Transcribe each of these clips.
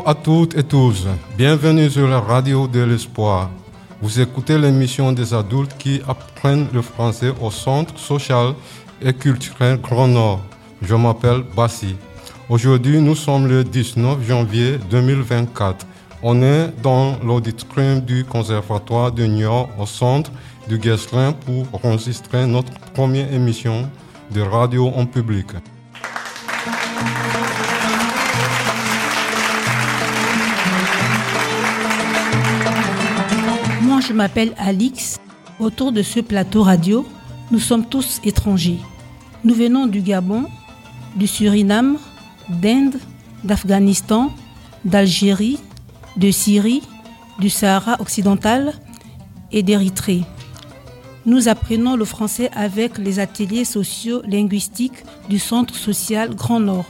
Bonjour à toutes et tous. Bienvenue sur la radio de l'espoir. Vous écoutez l'émission des adultes qui apprennent le français au Centre social et culturel Grand Nord. Je m'appelle Bassi. Aujourd'hui, nous sommes le 19 janvier 2024. On est dans l'auditorium du Conservatoire de Niort au centre du Guesselin pour enregistrer notre première émission de radio en public. Je m'appelle Alix. Autour de ce plateau radio, nous sommes tous étrangers. Nous venons du Gabon, du Suriname, d'Inde, d'Afghanistan, d'Algérie, de Syrie, du Sahara occidental et d'Érythrée. Nous apprenons le français avec les ateliers sociaux linguistiques du Centre social Grand Nord.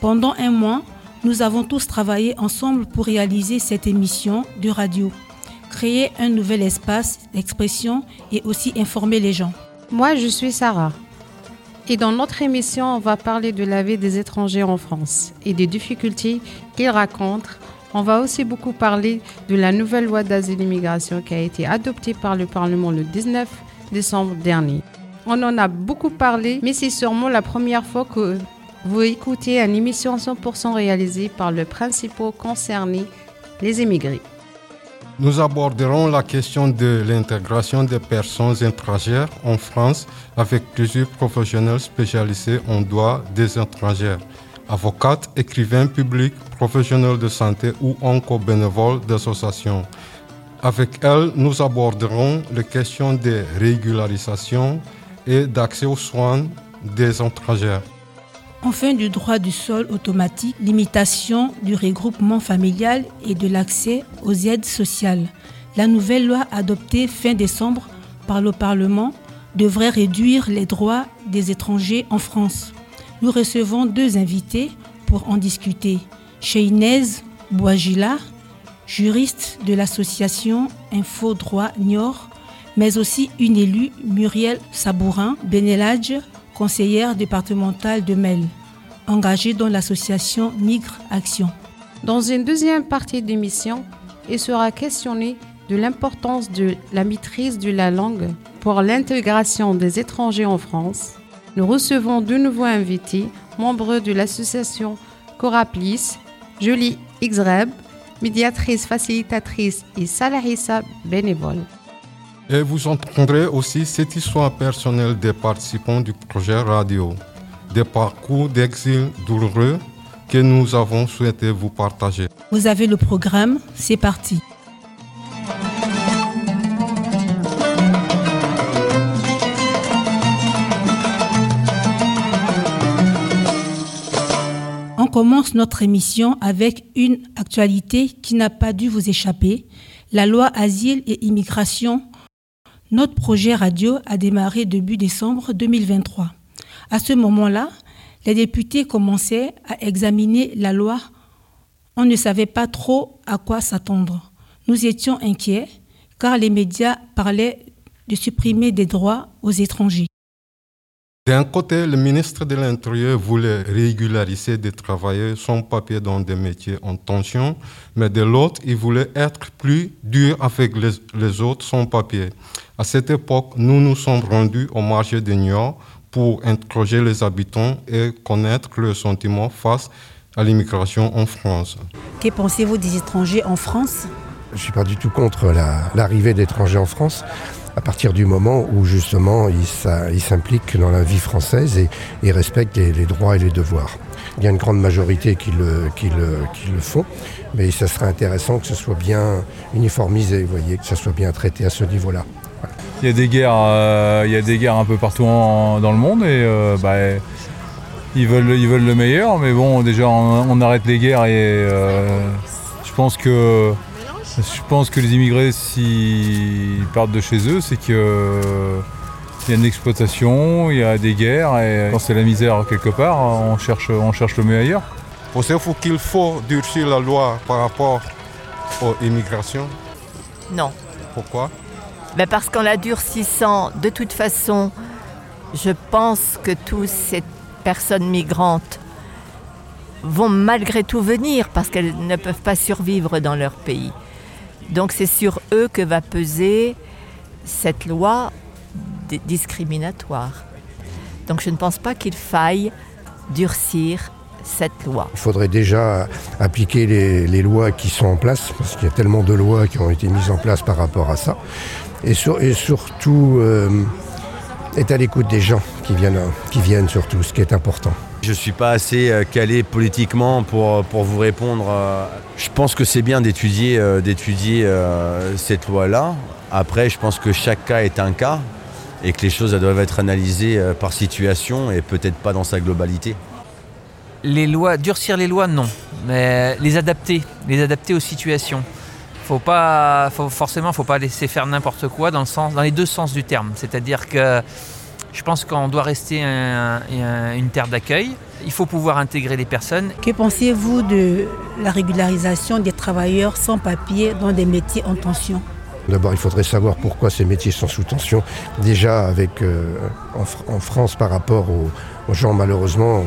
Pendant un mois, nous avons tous travaillé ensemble pour réaliser cette émission de radio, créer un nouvel espace d'expression et aussi informer les gens. Moi, je suis Sarah. Et dans notre émission, on va parler de la vie des étrangers en France et des difficultés qu'ils rencontrent. On va aussi beaucoup parler de la nouvelle loi d'asile et immigration qui a été adoptée par le Parlement le 19 décembre dernier. On en a beaucoup parlé, mais c'est sûrement la première fois que vous écoutez une émission 100% réalisée par le principal concerné, les émigrés. Nous aborderons la question de l'intégration des personnes étrangères en France avec plusieurs professionnels spécialisés en droit des étrangères, avocates, écrivains publics, professionnels de santé ou encore bénévoles d'associations. Avec elles, nous aborderons les questions de régularisation et d'accès aux soins des étrangères. Enfin, du droit du sol automatique, limitation du regroupement familial et de l'accès aux aides sociales. La nouvelle loi adoptée fin décembre par le Parlement devrait réduire les droits des étrangers en France. Nous recevons deux invités pour en discuter. Cheynez Boisgila, juriste de l'association Info Droit Niort, mais aussi une élue, Muriel Sabourin, Beneladje, conseillère départementale de Mel, engagée dans l'association Migre Action. Dans une deuxième partie d'émission, il sera questionné de l'importance de la maîtrise de la langue pour l'intégration des étrangers en France. Nous recevons de nouveaux invités, membres de l'association Coraplis, Julie Xreb, médiatrice facilitatrice et salariée bénévole. Et vous entendrez aussi cette histoire personnelle des participants du projet radio, des parcours d'exil douloureux que nous avons souhaité vous partager. Vous avez le programme, c'est parti. On commence notre émission avec une actualité qui n'a pas dû vous échapper, la loi Asile et Immigration notre projet radio a démarré début décembre 2023. À ce moment-là, les députés commençaient à examiner la loi. On ne savait pas trop à quoi s'attendre. Nous étions inquiets car les médias parlaient de supprimer des droits aux étrangers. D'un côté, le ministre de l'Intérieur voulait régulariser des travailleurs sans papier dans des métiers en tension, mais de l'autre, il voulait être plus dur avec les, les autres sans papier. À cette époque, nous nous sommes rendus au marché de Niort pour interroger les habitants et connaître leurs sentiments face à l'immigration en France. Que pensez-vous des étrangers en France? Je ne suis pas du tout contre l'arrivée d'étrangers en France à partir du moment où justement ils s'impliquent dans la vie française et, et respectent les, droits et les devoirs. Il y a une grande majorité qui le, font, mais ça serait intéressant que ce soit bien uniformisé, voyez, que ça soit bien traité à ce niveau-là. Il y a des guerres, euh, il y a des guerres un peu partout dans le monde et euh, bah, ils, veulent, le meilleur, mais bon, déjà on, on arrête les guerres et euh, je pense que je pense que les immigrés, s'ils partent de chez eux, c'est qu'il y a une exploitation, il y a des guerres, et quand c'est la misère quelque part, on cherche, on cherche le mieux ailleurs. Pensez-vous qu'il faut durcir la loi par rapport aux immigrations Non. Pourquoi? Ben Parce qu'en la durcissant, de toute façon, je pense que toutes ces personnes migrantes vont malgré tout venir parce qu'elles ne peuvent pas survivre dans leur pays. Donc c'est sur eux que va peser cette loi discriminatoire. Donc je ne pense pas qu'il faille durcir cette loi. Il faudrait déjà appliquer les, lois qui sont en place, parce qu'il y a tellement de lois qui ont été mises en place par rapport à ça. Et, surtout, euh, être à l'écoute des gens qui viennent, qui viennent surtout, ce qui est important. Je ne suis pas assez euh, calé politiquement pour, pour vous répondre. Euh. Je pense que c'est bien d'étudier d'étudier cette loi-là. Après, je pense que chaque cas est un cas et que les choses doivent être analysées par situation et peut-être pas dans sa globalité les lois, durcir les lois, non, mais les adapter, les adapter aux situations. Faut pas, faut, forcément, faut pas laisser faire n'importe quoi dans le sens, dans les deux sens du terme. C'est-à-dire que je pense qu'on doit rester une terre d'accueil. Il faut pouvoir intégrer les personnes. Que pensez-vous de la régularisation des travailleurs sans papier dans des métiers en tension D'abord, il faudrait savoir pourquoi ces métiers sont sous tension. Déjà, avec, euh, en, France, par rapport aux, aux gens, malheureusement,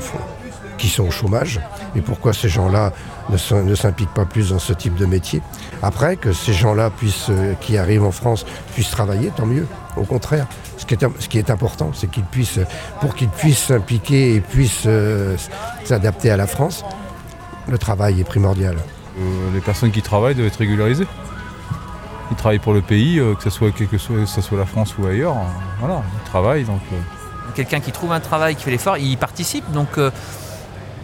qui sont au chômage et pourquoi ces gens-là ne s'impliquent pas plus dans ce type de métier. Après, que ces gens-là puissent, euh, qui arrivent en France puissent travailler, tant mieux. Au contraire, ce qui est, ce qui est important, c'est qu'ils puissent, pour qu'ils puissent s'impliquer et puissent euh, s'adapter à la France, le travail est primordial. Euh, les personnes qui travaillent doivent être régularisées. Ils travaillent pour le pays, que ce soit, que ce soit la France ou ailleurs. voilà, ils travaillent. Donc, Quelqu'un qui trouve un travail, qui fait l'effort, il participe. Donc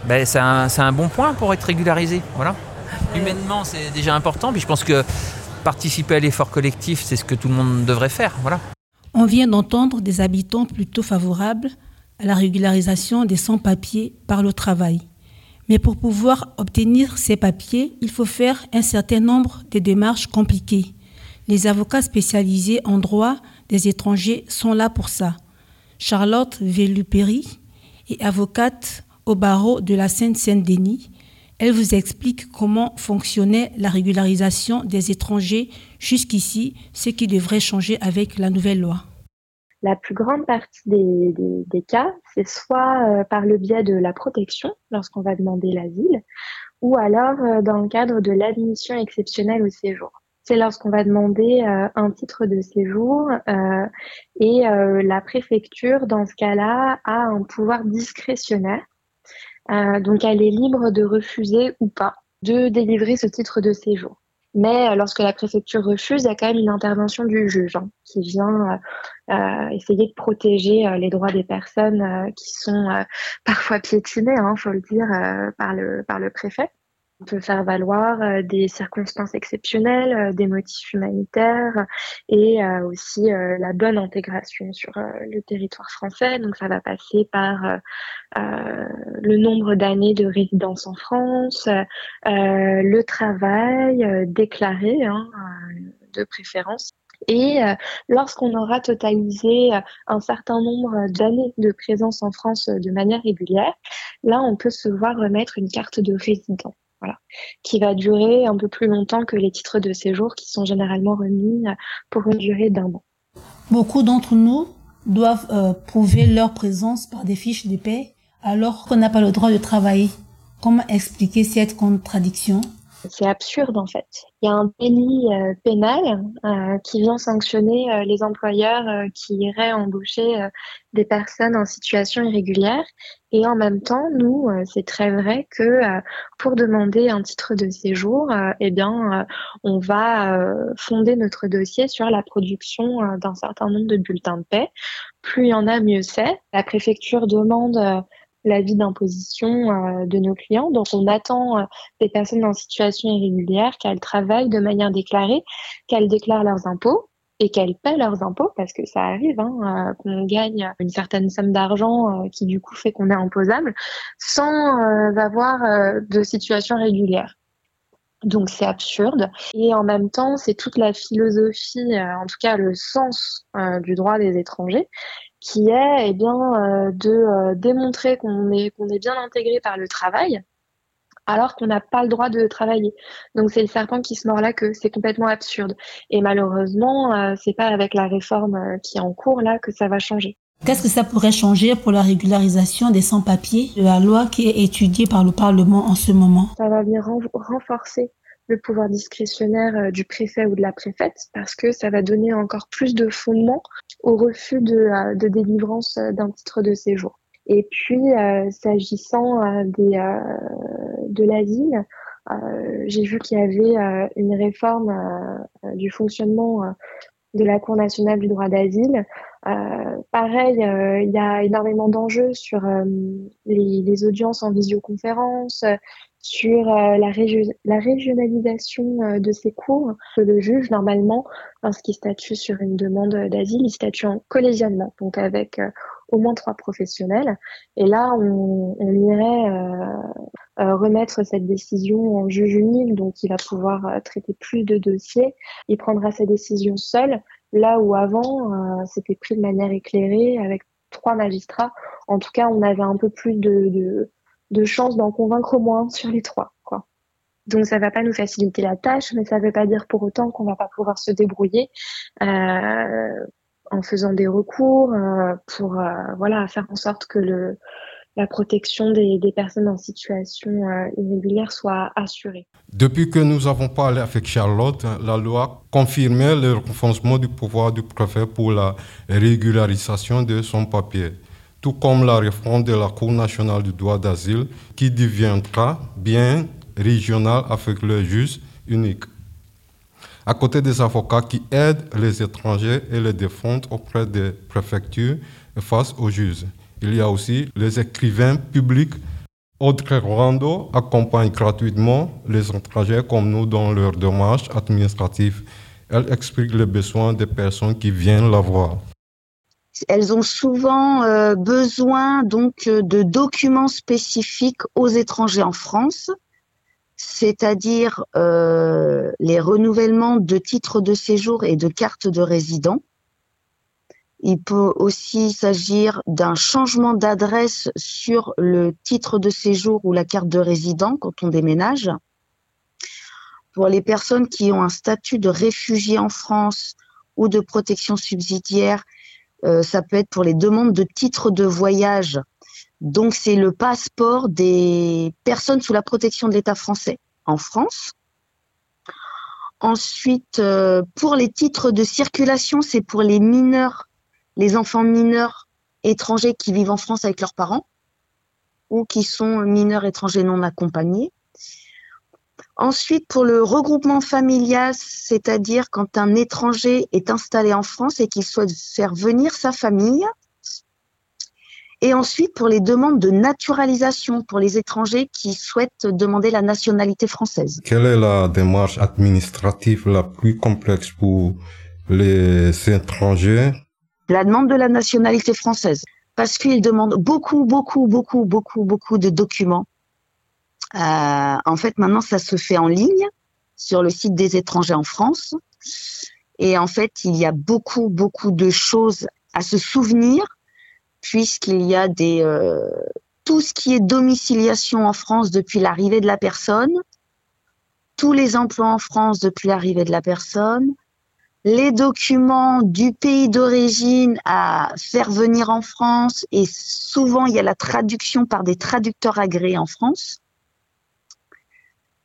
ben, c'est un, bon point pour être régularisé. Voilà. Humainement, c'est déjà important. Puis je pense que participer à l'effort collectif, c'est ce que tout le monde devrait faire. Voilà. On vient d'entendre des habitants plutôt favorables à la régularisation des sans-papiers par le travail. Mais pour pouvoir obtenir ces papiers, il faut faire un certain nombre de démarches compliquées. Les avocats spécialisés en droit des étrangers sont là pour ça. Charlotte Vellupéry est avocate au barreau de la Seine-Saint-Denis. Elle vous explique comment fonctionnait la régularisation des étrangers jusqu'ici, ce qui devrait changer avec la nouvelle loi. La plus grande partie des, cas, c'est soit euh, par le biais de la protection lorsqu'on va demander l'asile, ou alors euh, dans le cadre de l'admission exceptionnelle au séjour c'est lorsqu'on va demander euh, un titre de séjour et la préfecture, dans ce cas-là, a un pouvoir discrétionnaire donc elle est libre de refuser ou pas de délivrer ce titre de séjour. Mais euh, lorsque la préfecture refuse, il y a quand même une intervention du juge hein, qui vient euh, essayer de protéger les droits des personnes qui sont parfois piétinés, il hein, faut le dire, par, le, par le préfet. On peut faire valoir euh, des circonstances exceptionnelles, euh, des motifs humanitaires et euh, aussi la bonne intégration sur le territoire français. Donc ça va passer par le nombre d'années de résidence en France, le travail déclaré hein, de préférence. Et lorsqu'on aura totalisé un certain nombre d'années de présence en France de manière régulière, là, on peut se voir remettre une carte de résident voilà, qui va durer un peu plus longtemps que les titres de séjour qui sont généralement remis pour une durée d'un an. Beaucoup d'entre nous doivent euh, prouver leur présence par des fiches de alors qu'on n'a pas le droit de travailler. Comment expliquer cette contradiction? C'est absurde en fait. Il y a un délit euh, pénal euh, qui vient sanctionner euh, les employeurs qui iraient embaucher des personnes en situation irrégulière. Et en même temps, nous, c'est très vrai que pour demander un titre de séjour, eh bien, on va fonder notre dossier sur la production d'un certain nombre de bulletins de paix. Plus il y en a, mieux c'est. La préfecture demande l'avis d'imposition euh, de nos clients. Donc, on attend euh, des personnes en situation irrégulière qu'elles travaillent de manière déclarée, qu'elles déclarent leurs impôts et qu'elles paient leurs impôts parce que ça arrive hein, euh, qu'on gagne une certaine somme d'argent qui du coup fait qu'on est imposable sans avoir de situation régulière. Donc c'est absurde et en même temps c'est toute la philosophie, en tout cas le sens du droit des étrangers qui est eh bien euh, de euh, démontrer qu'on est qu'on est bien intégré par le travail alors qu'on n'a pas le droit de travailler. Donc c'est le serpent qui se mord là que c'est complètement absurde. Et malheureusement, euh, c'est pas avec la réforme qui est en cours là que ça va changer. Qu'est-ce que ça pourrait changer pour la régularisation des sans-papiers de la loi qui est étudiée par le Parlement en ce moment? Ça va venir renforcer le pouvoir discrétionnaire euh, du préfet ou de la préfète parce que ça va donner encore plus de fondement au refus de, euh, délivrance euh, d'un titre de séjour. Et puis, s'agissant des, de l'asile, j'ai vu qu'il y avait une réforme du fonctionnement de la Cour nationale du droit d'asile. pareil, il y a énormément d'enjeux sur les, audiences en visioconférence, sur euh, la, la, régionalisation euh, de ces cours. Le juge, normalement, lorsqu'il statue sur une demande d'asile, il statue en collégialement, donc avec euh, au moins trois professionnels. Et là, on, on irait remettre cette décision en juge unique, donc il va pouvoir traiter plus de dossiers. Il prendra sa décision seul, là où avant, c'était pris de manière éclairée avec trois magistrats. En tout cas, on avait un peu plus de, de de chance d'en convaincre au moins sur les trois. Quoi. Donc ça va pas nous faciliter la tâche, mais ça veut pas dire pour autant qu'on va pas pouvoir se débrouiller euh, en faisant des recours euh, pour euh, voilà faire en sorte que le la protection des, des personnes en situation irrégulière soit assurée. Depuis que nous avons parlé avec Charlotte, la loi confirmait le renforcement du pouvoir du préfet pour la régularisation de son papier tout comme la réforme de la Cour nationale du droit d'asile qui deviendra bien régionale avec le juge unique. À côté des avocats qui aident les étrangers et les défendent auprès des préfectures et face aux juges, il y a aussi les écrivains publics. Audrey Rando accompagne gratuitement les étrangers comme nous dans leurs démarches administratives. Elle explique les besoins des personnes qui viennent la voir elles ont souvent euh, besoin donc euh, de documents spécifiques aux étrangers en France, c'est-à-dire euh, les renouvellements de titres de séjour et de cartes de résident. Il peut aussi s'agir d'un changement d'adresse sur le titre de séjour ou la carte de résident quand on déménage. Pour les personnes qui ont un statut de réfugié en France ou de protection subsidiaire, ça peut être pour les demandes de titres de voyage. Donc c'est le passeport des personnes sous la protection de l'État français en France. Ensuite, euh, pour les titres de circulation, c'est pour les mineurs, les enfants mineurs étrangers qui vivent en France avec leurs parents ou qui sont mineurs étrangers non accompagnés. Ensuite, pour le regroupement familial, c'est-à-dire quand un étranger est installé en France et qu'il souhaite faire venir sa famille. Et ensuite, pour les demandes de naturalisation pour les étrangers qui souhaitent demander la nationalité française. Quelle est la démarche administrative la plus complexe pour les étrangers? La demande de la nationalité française. Parce qu'ils demandent beaucoup, beaucoup, beaucoup, beaucoup, beaucoup de documents euh, en fait, maintenant, ça se fait en ligne sur le site des étrangers en France. Et en fait, il y a beaucoup, beaucoup de choses à se souvenir, puisqu'il y a des euh, tout ce qui est domiciliation en France depuis l'arrivée de la personne, tous les emplois en France depuis l'arrivée de la personne, les documents du pays d'origine à faire venir en France, et souvent il y a la traduction par des traducteurs agréés en France.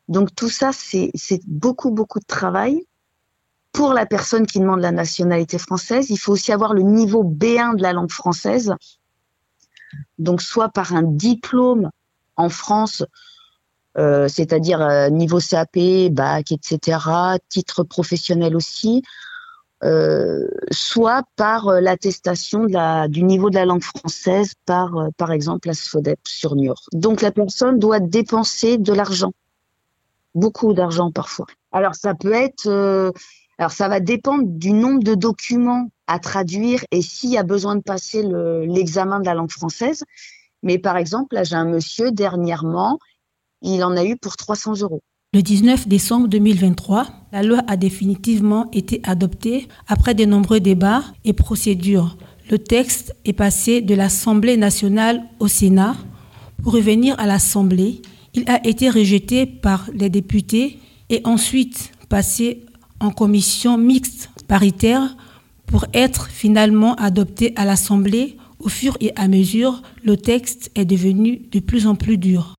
Donc tout ça, c'est beaucoup, beaucoup de travail. Pour la personne qui demande la nationalité française, il faut aussi avoir le niveau B1 de la langue française. Donc soit par un diplôme en France, euh, c'est-à-dire euh, niveau CAP, bac, etc., titre professionnel aussi, euh, soit par l'attestation du niveau de la langue française par, par exemple, la SFODEP sur Niort. Donc la personne doit dépenser de l'argent beaucoup d'argent parfois. Alors ça peut être, euh, alors ça va dépendre du nombre de documents à traduire et s'il y a besoin de passer l'examen de la langue française. Mais par exemple, là j'ai un monsieur dernièrement, il en a eu pour 300 euros. Le 19 décembre 2023, la loi a définitivement été adoptée après de nombreux débats et procédures. Le texte est passé de l'Assemblée nationale au Sénat pour revenir à l'Assemblée il a été rejeté par les députés et ensuite passé en commission mixte paritaire pour être finalement adopté à l'Assemblée Au fur et à mesure, le texte est devenu de plus en plus dur.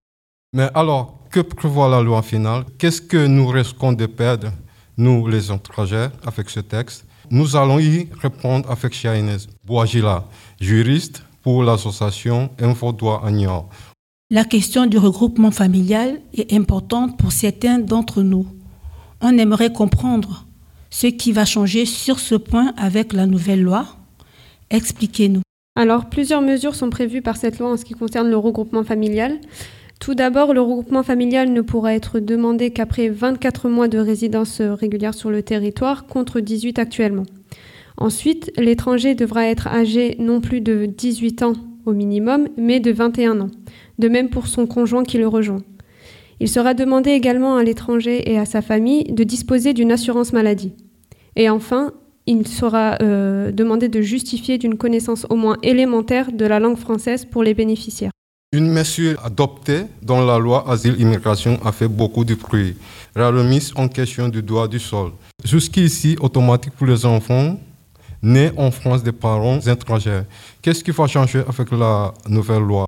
Mais alors, que prévoit la loi finale? Qu'est-ce que nous risquons de perdre, nous les étrangers, avec ce texte? Nous allons y répondre avec Bouagila, juriste pour l'association Info Droit Agnon. La question du regroupement familial est importante pour certains d'entre nous. On aimerait comprendre ce qui va changer sur ce point avec la nouvelle loi. Expliquez-nous. Alors, plusieurs mesures sont prévues par cette loi en ce qui concerne le regroupement familial. Tout d'abord, le regroupement familial ne pourra être demandé qu'après 24 mois de résidence régulière sur le territoire, contre 18 actuellement. Ensuite, l'étranger devra être âgé non plus de 18 ans au minimum, mais de 21 ans. De même pour son conjoint qui le rejoint. Il sera demandé également à l'étranger et à sa famille de disposer d'une assurance maladie. Et enfin, il sera euh, demandé de justifier d'une connaissance au moins élémentaire de la langue française pour les bénéficiaires. Une mesure adoptée dans la loi Asile-Immigration a fait beaucoup de bruit. La remise en question du droit du sol. Jusqu'ici, automatique pour les enfants nés en France des parents étrangers. Qu'est-ce qui va changer avec la nouvelle loi?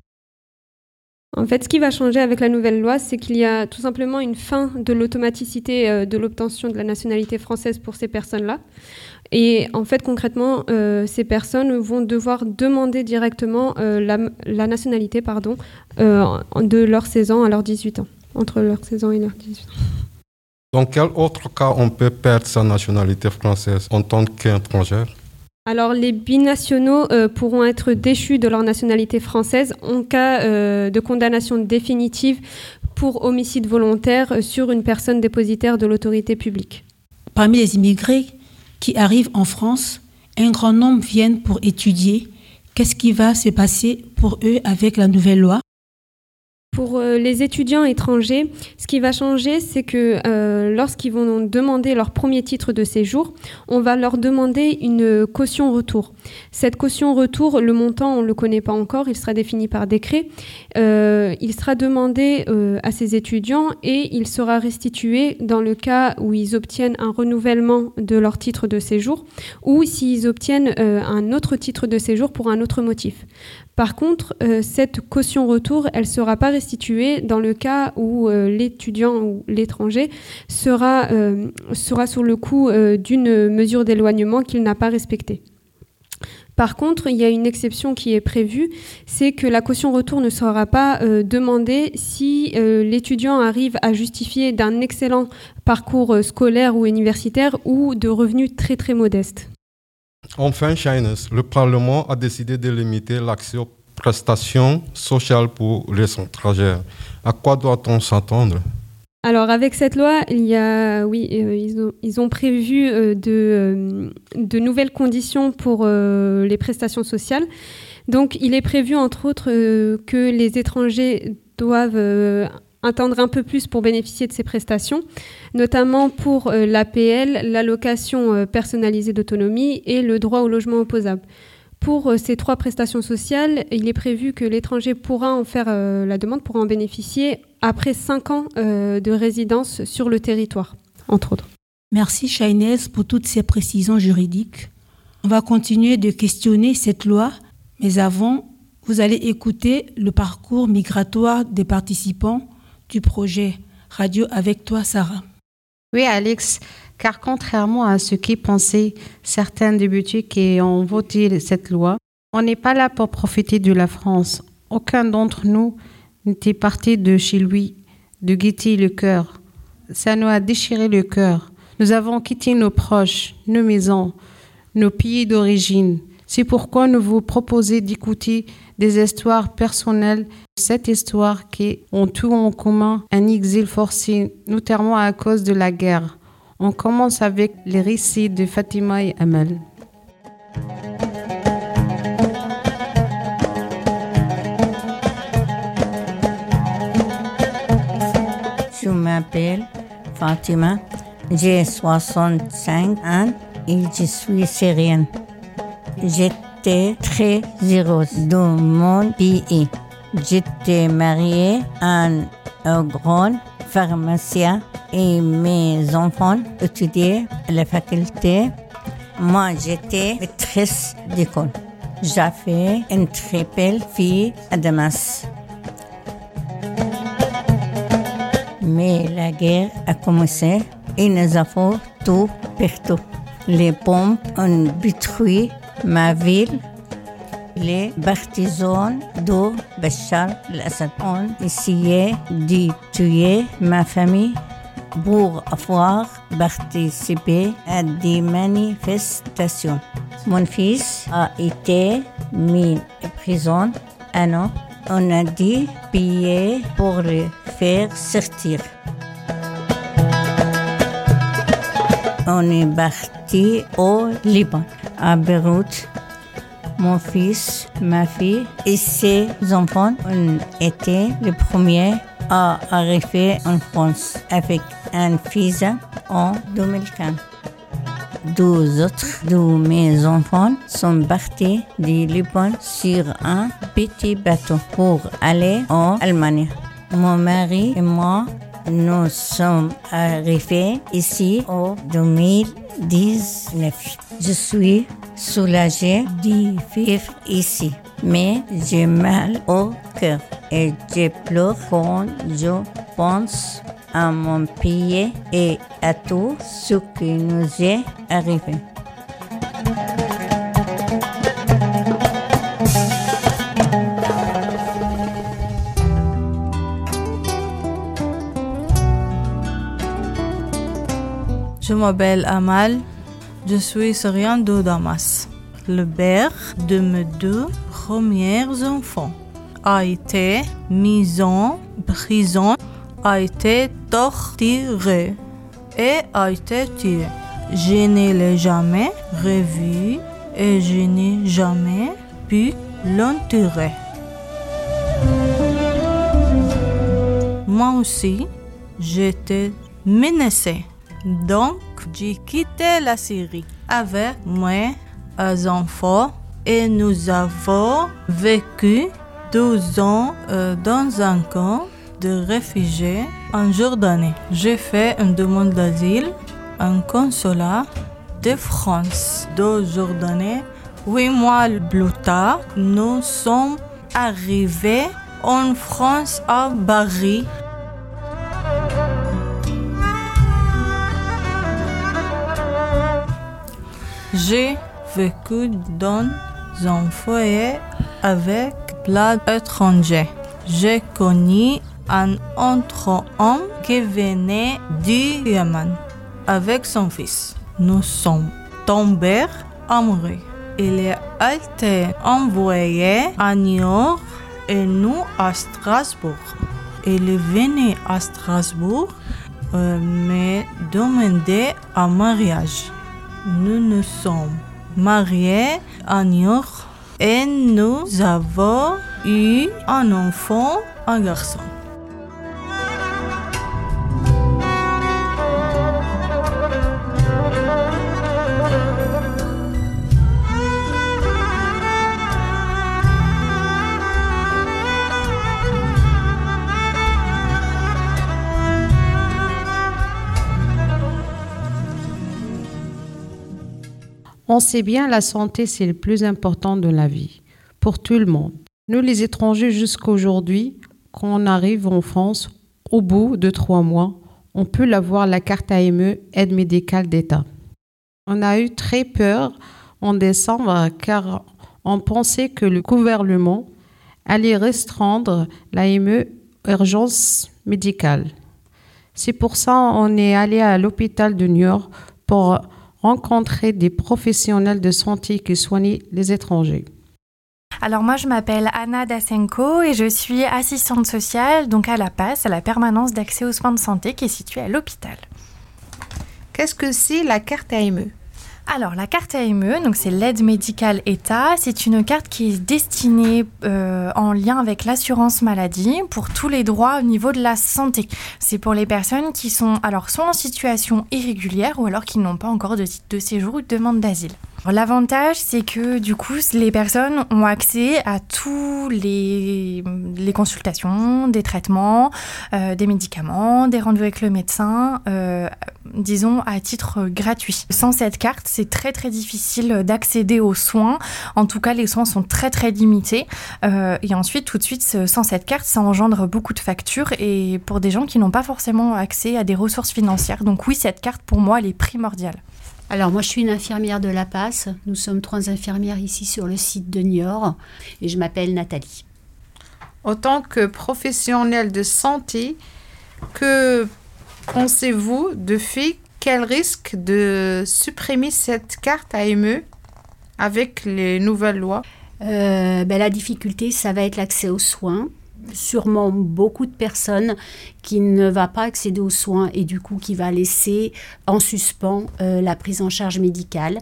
En fait, ce qui va changer avec la nouvelle loi, c'est qu'il y a tout simplement une fin de l'automaticité euh, de l'obtention de la nationalité française pour ces personnes-là. Et en fait, concrètement, euh, ces personnes vont devoir demander directement euh, la, nationalité pardon, de leurs 16 ans à leurs 18 ans, entre leurs 16 ans et leurs 18 ans. Dans quel autre cas on peut perdre sa nationalité française en tant qu'étranger alors, les binationaux euh, pourront être déchus de leur nationalité française en cas euh, de condamnation définitive pour homicide volontaire euh, sur une personne dépositaire de l'autorité publique. Parmi les immigrés qui arrivent en France, un grand nombre viennent pour étudier. Qu'est-ce qui va se passer pour eux avec la nouvelle loi? Pour euh, les étudiants étrangers, ce qui va changer, c'est que euh, lorsqu'ils vont demander leur premier titre de séjour, on va leur demander une caution retour. Cette caution retour, le montant, on ne le connaît pas encore, il sera défini par décret. Euh, il sera demandé à ces étudiants et il sera restitué dans le cas où ils obtiennent un renouvellement de leur titre de séjour ou s'ils obtiennent un autre titre de séjour pour un autre motif. Par contre, euh, cette caution retour, elle ne sera pas restituée dans le cas où euh, l'étudiant ou l'étranger sera, euh, sera sur le coup d'une mesure d'éloignement qu'il n'a pas respectée. Par contre, il y a une exception qui est prévue, c'est que la caution retour ne sera pas demandée si l'étudiant arrive à justifier d'un excellent parcours scolaire ou universitaire ou de revenus très très modestes. Enfin, Shyness, le Parlement a décidé de limiter l'accès aux prestations sociales pour les étrangers. À quoi doit-on s'attendre? Alors avec cette loi, il y a, oui, euh, ils, ont, ils, ont, prévu euh, de, euh, de, nouvelles conditions pour les prestations sociales. Donc il est prévu entre autres que les étrangers doivent attendre un peu plus pour bénéficier de ces prestations, notamment pour euh, l'APL, l'allocation euh, personnalisée d'autonomie et le droit au logement opposable. Pour euh, ces trois prestations sociales, il est prévu que l'étranger pourra en faire la demande, pourra en bénéficier après cinq ans de résidence sur le territoire, entre autres. Merci Chaynez pour toutes ces précisions juridiques. On va continuer de questionner cette loi, mais avant, vous allez écouter le parcours migratoire des participants du projet Radio avec toi, Sarah. Oui, Alex, car contrairement à ce qui pensaient certains députés qui ont voté cette loi, on n'est pas là pour profiter de la France. Aucun d'entre nous n'était parti de chez lui, de guetter le cœur. Ça nous a déchiré le cœur. Nous avons quitté nos proches, nos maisons, nos pays d'origine. C'est pourquoi nous vous proposons d'écouter des histoires personnelles cette histoire qui ont tout en commun un exil forcé, notamment à cause de la guerre. On commence avec les récits de Fatima et Amal. Je m'appelle Fatima, j'ai 65 ans et je suis syrienne. J'étais très heureuse dans mon pays. J'étais mariée à un grand pharmacien et mes enfants étudiaient à la faculté. Moi, j'étais maîtresse d'école. j'ai fait une très belle fille à Damas. Mais la guerre a commencé et nous avons tout perdu. Les bombes ont détruit ma ville. Les partisans de Bachar al-Assad ont essayé de tuer ma famille pour avoir participé à des manifestations. Mon fils a été mis en prison un an. On a dû payer pour le faire sortir. On est parti au Liban, à Beyrouth. Mon fils, ma fille et ses enfants ont été les premiers à arriver en France avec un visa en 2015. Deux autres de mes enfants sont partis du Liban sur un petit bateau pour aller en Allemagne. Mon mari et moi, nous sommes arrivés ici en 2019. Je suis soulagée de vivre ici, mais j'ai mal au cœur et je pleure quand je pense à mon pays et à tout ce qui nous est arrivé. Je m'appelle Amal, je suis syrienne de Damas. Le père de mes deux premiers enfants a été mis en prison, a été torturé et a été tué. Je ne l'ai jamais revu et je n'ai jamais pu l'enterrer. Moi aussi, j'étais menacée. Donc, j'ai quitté la Syrie avec mes enfants et nous avons vécu 12 ans euh, dans un camp de réfugiés en Jordanie. J'ai fait une demande d'asile un consulat de France de Jordanie. Huit mois plus tard, nous sommes arrivés en France à Paris. J'ai vécu dans un foyer avec plein d'étrangers. J'ai connu un autre homme qui venait du Yémen avec son fils. Nous sommes tombés amoureux. Il a été envoyé à New York et nous à Strasbourg. Il est venu à Strasbourg euh, me demander un mariage. Nous nous sommes mariés à York et nous avons eu un enfant, un garçon. On sait bien la santé, c'est le plus important de la vie, pour tout le monde. Nous, les étrangers, jusqu'à aujourd'hui, quand on arrive en France, au bout de trois mois, on peut avoir la carte AME, aide médicale d'État. On a eu très peur en décembre car on pensait que le gouvernement allait restreindre l'AME urgence médicale. C'est pour ça qu'on est allé à l'hôpital de New York pour rencontrer des professionnels de santé qui soignent les étrangers. Alors moi je m'appelle Anna Dasenko et je suis assistante sociale donc à la PASS, à la permanence d'accès aux soins de santé qui est située à l'hôpital. Qu'est-ce que c'est la carte AME alors, la carte AME, donc c'est l'aide médicale État, c'est une carte qui est destinée euh, en lien avec l'assurance maladie pour tous les droits au niveau de la santé. C'est pour les personnes qui sont alors soit en situation irrégulière ou alors qui n'ont pas encore de titre de séjour ou de demande d'asile. L'avantage, c'est que du coup, les personnes ont accès à tous les, consultations, des traitements, euh, des médicaments, des rendez-vous avec le médecin, euh, disons à titre gratuit. Sans cette carte, c'est très très difficile d'accéder aux soins. En tout cas, les soins sont très très limités. Euh, et ensuite, tout de suite, sans cette carte, ça engendre beaucoup de factures et pour des gens qui n'ont pas forcément accès à des ressources financières. Donc oui, cette carte, pour moi, elle est primordiale. Alors moi je suis une infirmière de La Passe. Nous sommes trois infirmières ici sur le site de Niort et je m'appelle Nathalie. En tant que professionnelle de santé, que pensez-vous de fait quel risque de supprimer cette carte AME avec les nouvelles lois? Euh, ben, La difficulté, ça va être l'accès aux soins sûrement beaucoup de personnes qui ne va pas accéder aux soins et du coup qui va laisser en suspens euh, la prise en charge médicale.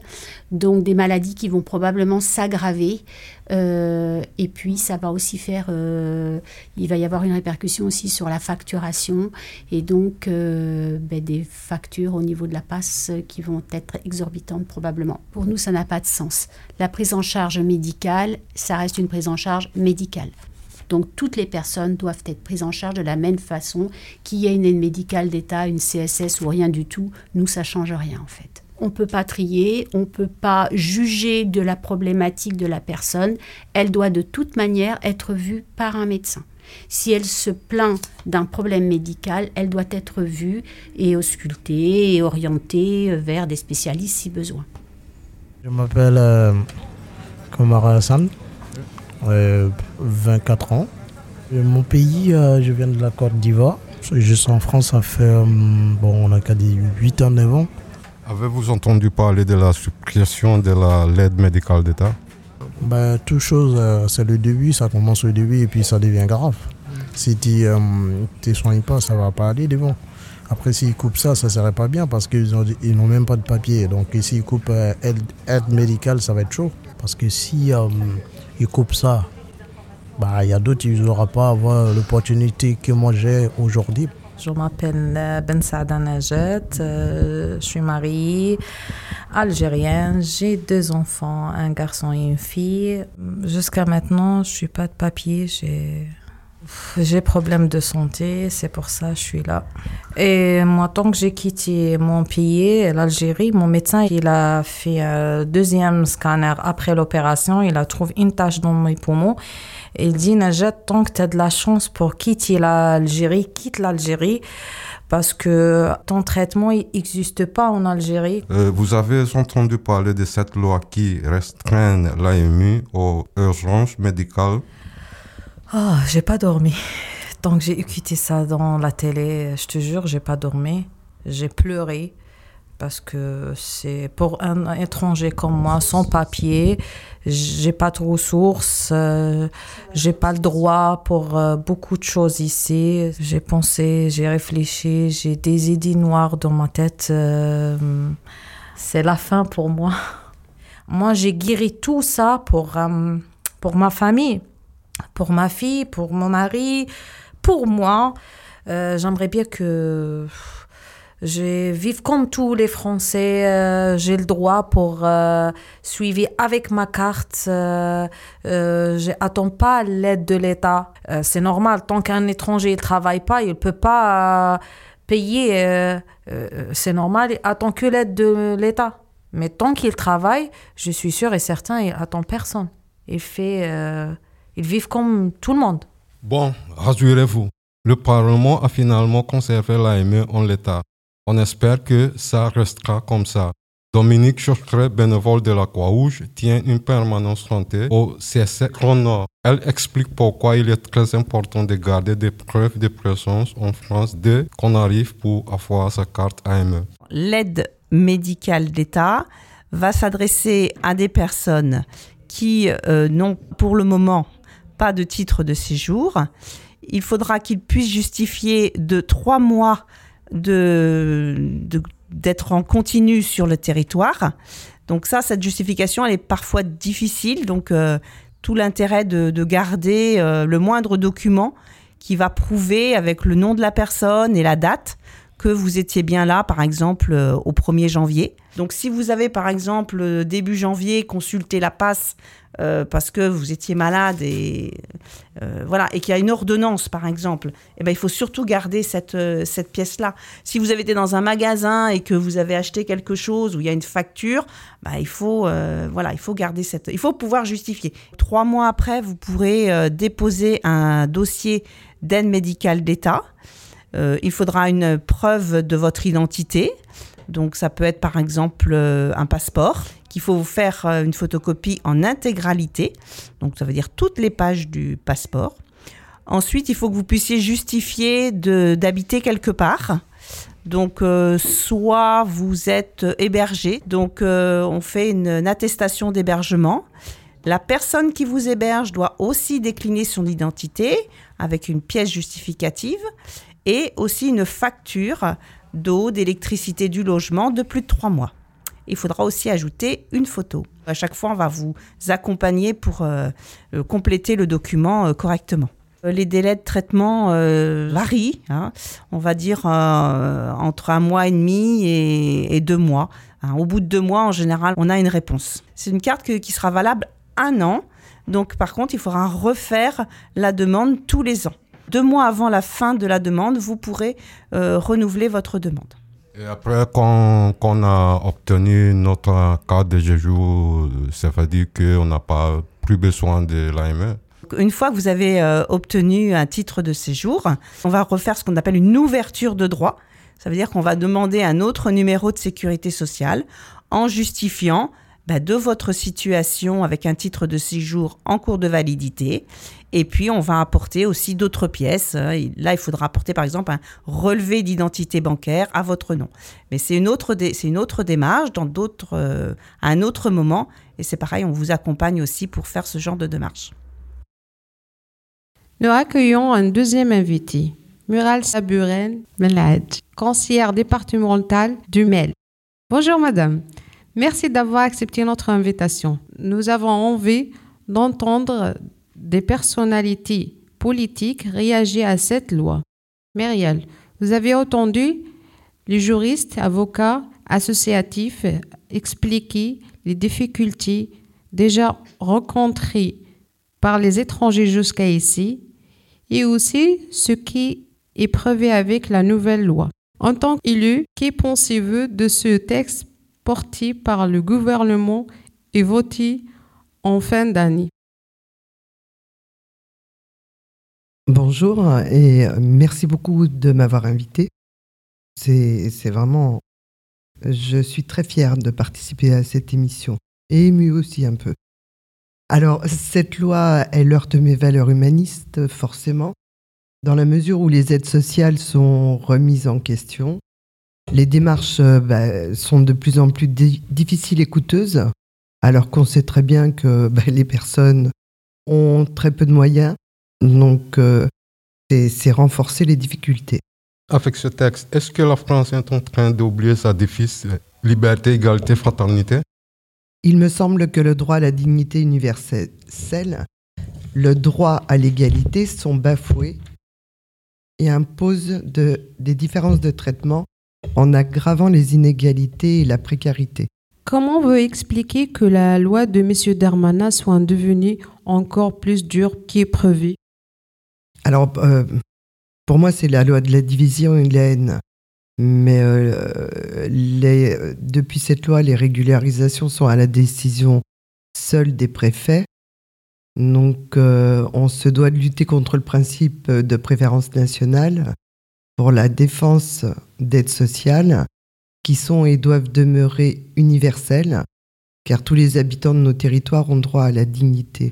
Donc des maladies qui vont probablement s'aggraver. Euh, et puis ça va aussi faire, euh, il va y avoir une répercussion aussi sur la facturation et donc ben, des factures au niveau de la passe qui vont être exorbitantes probablement. Pour nous, ça n'a pas de sens. La prise en charge médicale, ça reste une prise en charge médicale. Donc toutes les personnes doivent être prises en charge de la même façon, qu'il y ait une aide médicale d'État, une CSS ou rien du tout. Nous, ça change rien en fait. On ne peut pas trier, on ne peut pas juger de la problématique de la personne. Elle doit de toute manière être vue par un médecin. Si elle se plaint d'un problème médical, elle doit être vue et auscultée et orientée vers des spécialistes si besoin. Je m'appelle euh, Komara Hassan. 24 ans. mon pays, euh, je viens de la Côte d'Ivoire. Je suis en France, ça fait, euh, bon, on a qu'à dire 8 ans, 9 ans. Avez-vous entendu parler de la suppression de l'aide médicale d'État? Ben, Tout chose, euh, c'est le début, ça commence au début et puis ça devient grave. Si tu ne te soignes pas, ça va pas aller devant. Après, s'ils coupent ça, ça serait pas bien parce qu'ils n'ont même pas de papier. Donc, s'ils coupent aide, aide, médicale, ça va être chaud. Parce que si ils coupent ça, bah, il y a d'autres qui n'auront pas avoir l'opportunité que moi j'ai aujourd'hui. Je m'appelle euh, Ben Saada Najet, euh, je suis mariée, algérienne, j'ai deux enfants, un garçon et une fille. Jusqu'à maintenant, je suis pas de papier, j'ai problème de santé, c'est pour ça que je suis là. Et moi, tant que j'ai quitté mon pays, l'Algérie, mon médecin, il a fait un deuxième scanner après l'opération. Il a trouvé une tache dans mes poumons. Il dit, Najat, tant que tu as de la chance pour quitter l'Algérie, quitte l'Algérie parce que ton traitement n'existe pas en Algérie. Euh, vous avez entendu parler de cette loi qui restreint l'AMU aux urgences médicales? Oh, j'ai pas dormi. Que j'ai écouté ça dans la télé, je te jure, j'ai pas dormi. J'ai pleuré parce que c'est pour un étranger comme moi, sans papier, j'ai pas de ressources, euh, j'ai pas le droit pour euh, beaucoup de choses ici. J'ai pensé, j'ai réfléchi, j'ai des idées noires dans ma tête. Euh, c'est la fin pour moi. Moi, j'ai guéri tout ça pour, pour ma famille pour ma fille, pour mon mari, pour moi. Euh, j'aimerais bien que je vive comme tous les Français. Euh, j'ai le droit pour euh, suivre avec ma carte. Euh, je n'attends pas l'aide de l'État. c'est normal. Tant qu'un étranger ne travaille pas, il ne peut pas payer. c'est normal. Il attend que l'aide de l'État. Mais tant qu'il travaille, je suis sûre et certain, il attend personne. Il fait ils vivent comme tout le monde. Bon, rassurez-vous. Le Parlement a finalement conservé l'AME en l'état. On espère que ça restera comme ça. Dominique Chaucret, bénévole de la Croix-Rouge, tient une permanence santé au CSC Grand Nord. Elle explique pourquoi il est très important de garder des preuves de présence en France dès qu'on arrive pour avoir sa carte AME. L'aide médicale d'État va s'adresser à des personnes qui euh, n'ont pour le moment pas de titre de séjour. Il faudra qu'il puisse justifier de trois mois de, d'être en continu sur le territoire. Donc ça, cette justification, elle est parfois difficile. Donc euh, tout l'intérêt de, garder euh, le moindre document qui va prouver avec le nom de la personne et la date que vous étiez bien là, par exemple, euh, au 1er janvier. Donc si vous avez, par exemple, euh, début janvier, consulté la passe euh, parce que vous étiez malade et voilà et qu'il y a une ordonnance par exemple, eh ben il faut surtout garder cette cette pièce là. Si vous avez été dans un magasin et que vous avez acheté quelque chose où il y a une facture, bah, il faut voilà il faut garder cette il faut pouvoir justifier. Trois mois après, vous pourrez déposer un dossier d'aide médicale d'État. Euh, il faudra une preuve de votre identité. Donc ça peut être par exemple euh, un passeport qu'il faut vous faire euh, une photocopie en intégralité. Donc ça veut dire toutes les pages du passeport. Ensuite, il faut que vous puissiez justifier d'habiter quelque part. Donc, soit vous êtes hébergé, donc on fait une, une attestation d'hébergement. La personne qui vous héberge doit aussi décliner son identité avec une pièce justificative et aussi une facture d'eau, d'électricité du logement de plus de trois mois. Il faudra aussi ajouter une photo. À chaque fois, on va vous accompagner pour euh, euh, compléter le document euh, correctement. Les délais de traitement varient, hein. on va dire entre un mois et demi et, deux mois. Hein. Au bout de deux mois, en général, on a une réponse. C'est une carte qui sera valable un an. Donc, par contre, il faudra refaire la demande tous les ans. Deux mois avant la fin de la demande, vous pourrez euh, renouveler votre demande. Et après, quand, on a obtenu notre carte de séjour, ça veut dire qu'on n'a pas plus besoin de l'AME une fois que vous avez euh, obtenu un titre de séjour, on va refaire ce qu'on appelle une ouverture de droit. Ça veut dire qu'on va demander un autre numéro de sécurité sociale en justifiant bah, de votre situation avec un titre de séjour en cours de validité et puis, on va apporter aussi d'autres pièces. Hein. Là, il faudra apporter, par exemple, un relevé d'identité bancaire à votre nom. Mais c'est une autre, c'est une autre démarche dans euh, à un autre moment. Et c'est pareil, on vous accompagne aussi pour faire ce genre de démarche. Nous accueillons un deuxième invité, Mural Saburen Melad, conseillère départementale du MEL. Bonjour madame, merci d'avoir accepté notre invitation. Nous avons envie d'entendre des personnalités politiques réagir à cette loi. Mériel, vous avez entendu les juristes, avocats, associatifs expliquer les difficultés déjà rencontrées par les étrangers jusqu'à ici et aussi ce qui est prévu avec la nouvelle loi. En tant qu'élu, que pensez-vous de ce texte porté par le gouvernement et voté en fin d'année? Bonjour et merci beaucoup de m'avoir invité. C'est vraiment... Je suis très fière de participer à cette émission et ému aussi un peu. Alors, cette loi, elle heurte mes valeurs humanistes, forcément, dans la mesure où les aides sociales sont remises en question. Les démarches bah, sont de plus en plus difficiles et coûteuses, alors qu'on sait très bien que bah, les personnes ont très peu de moyens donc, euh, c'est renforcer les difficultés. Avec ce texte, est-ce que la France est en train d'oublier sa défice liberté, égalité, fraternité? Il me semble que le droit à la dignité universelle, le droit à l'égalité sont bafoués et imposent des différences de traitement en aggravant les inégalités et la précarité. Comment veut expliquer que la loi de M. Darmanin soit devenue encore plus dure qu'est prévu alors, euh, pour moi, c'est la loi de la division et de la haine. Mais euh, depuis cette loi, les régularisations sont à la décision seule des préfets. Donc, euh, on se doit de lutter contre le principe de préférence nationale pour la défense d'aides sociales qui sont et doivent demeurer universelles, car tous les habitants de nos territoires ont droit à la dignité.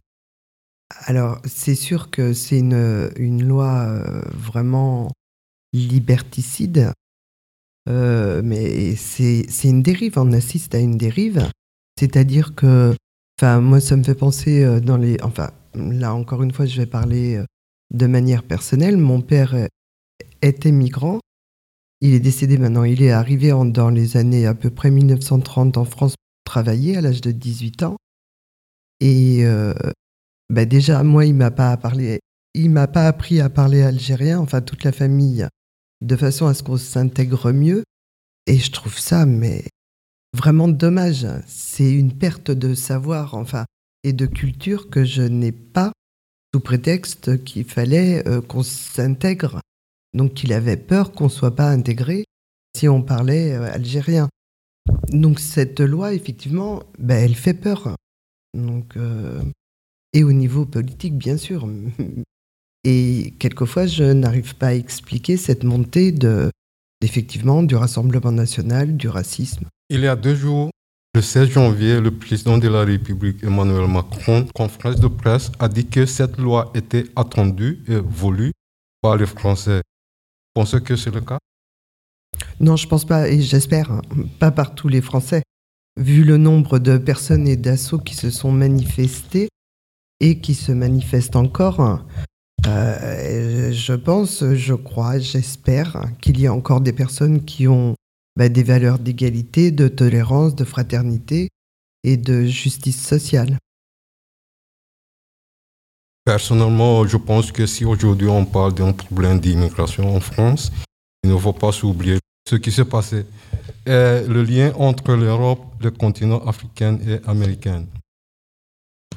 Alors, c'est sûr que c'est une, loi euh, vraiment liberticide, euh, mais c'est une dérive, on assiste à une dérive. C'est-à-dire que, enfin, moi, ça me fait penser euh, dans les. Enfin, là, encore une fois, je vais parler de manière personnelle. Mon père était migrant. Il est décédé maintenant. Il est arrivé dans les années à peu près 1930 en France pour travailler à l'âge de 18 ans. Et bah, déjà, moi, il m'a pas il m'a pas appris à parler algérien. Enfin, toute la famille de façon à ce qu'on s'intègre mieux. Et je trouve ça, mais vraiment dommage. C'est une perte de savoir, enfin, et de culture que je n'ai pas sous prétexte qu'il fallait euh, qu'on s'intègre. Donc qu'il avait peur qu'on soit pas intégré si on parlait euh, algérien. Donc cette loi, effectivement, ben, elle fait peur. Donc, euh, et au niveau politique, bien sûr. Et quelquefois, je n'arrive pas à expliquer cette montée de, effectivement, du Rassemblement national, du racisme. Il y a deux jours, le 16 janvier, le président de la République, Emmanuel Macron, conférence de presse, a dit que cette loi était attendue et voulue par les Français. Pensez que c'est le cas? Non, je pense pas, et j'espère, hein, pas par tous les Français. Vu le nombre de personnes et d'assauts qui se sont manifestés et qui se manifestent encore, euh, je pense, je crois, j'espère qu'il y a encore des personnes qui ont bah, des valeurs d'égalité, de tolérance, de fraternité et de justice sociale. Personnellement, je pense que si aujourd'hui on parle d'un problème d'immigration en France, il ne faut pas s'oublier ce qui s'est passé. Et le lien entre l'Europe, le continent africain et américain.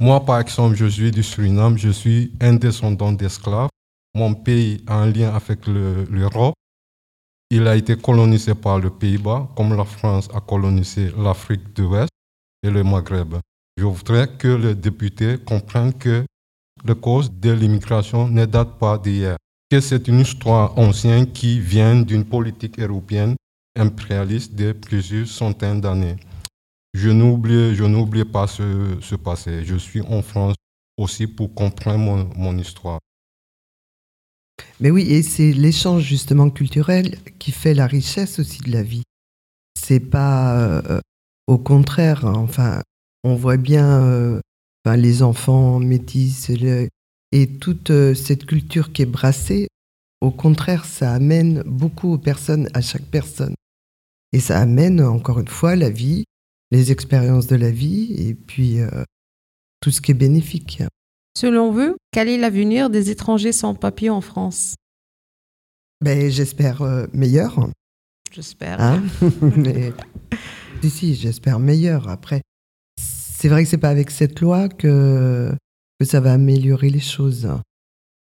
Moi, par exemple, je suis du Suriname, je suis un descendant d'esclaves. Mon pays a un lien avec l'Europe il a été colonisé par le Pays-Bas, comme la France a colonisé l'Afrique de l'Ouest et le Maghreb. Je voudrais que les députés comprennent que la cause de l'immigration ne date pas d'hier, que c'est une histoire ancienne qui vient d'une politique européenne impérialiste de plusieurs centaines d'années. Je n'oublie, je n'oublie pas ce, passé. Je suis en France aussi pour comprendre mon histoire. Mais oui, et c'est l'échange justement culturel qui fait la richesse aussi de la vie. C'est pas euh, au contraire, enfin, on voit bien euh, les enfants métis et toute euh, cette culture qui est brassée. Au contraire, ça amène beaucoup aux personnes, à chaque personne. Et ça amène, encore une fois, la vie, les expériences de la vie et puis tout ce qui est bénéfique. Selon vous, quel est l'avenir des étrangers sans papier en France? Ben, J'espère euh, meilleur. J'espère. Hein? Mais, si, si, j'espère meilleur. Après, c'est vrai que c'est pas avec cette loi que, que ça va améliorer les choses.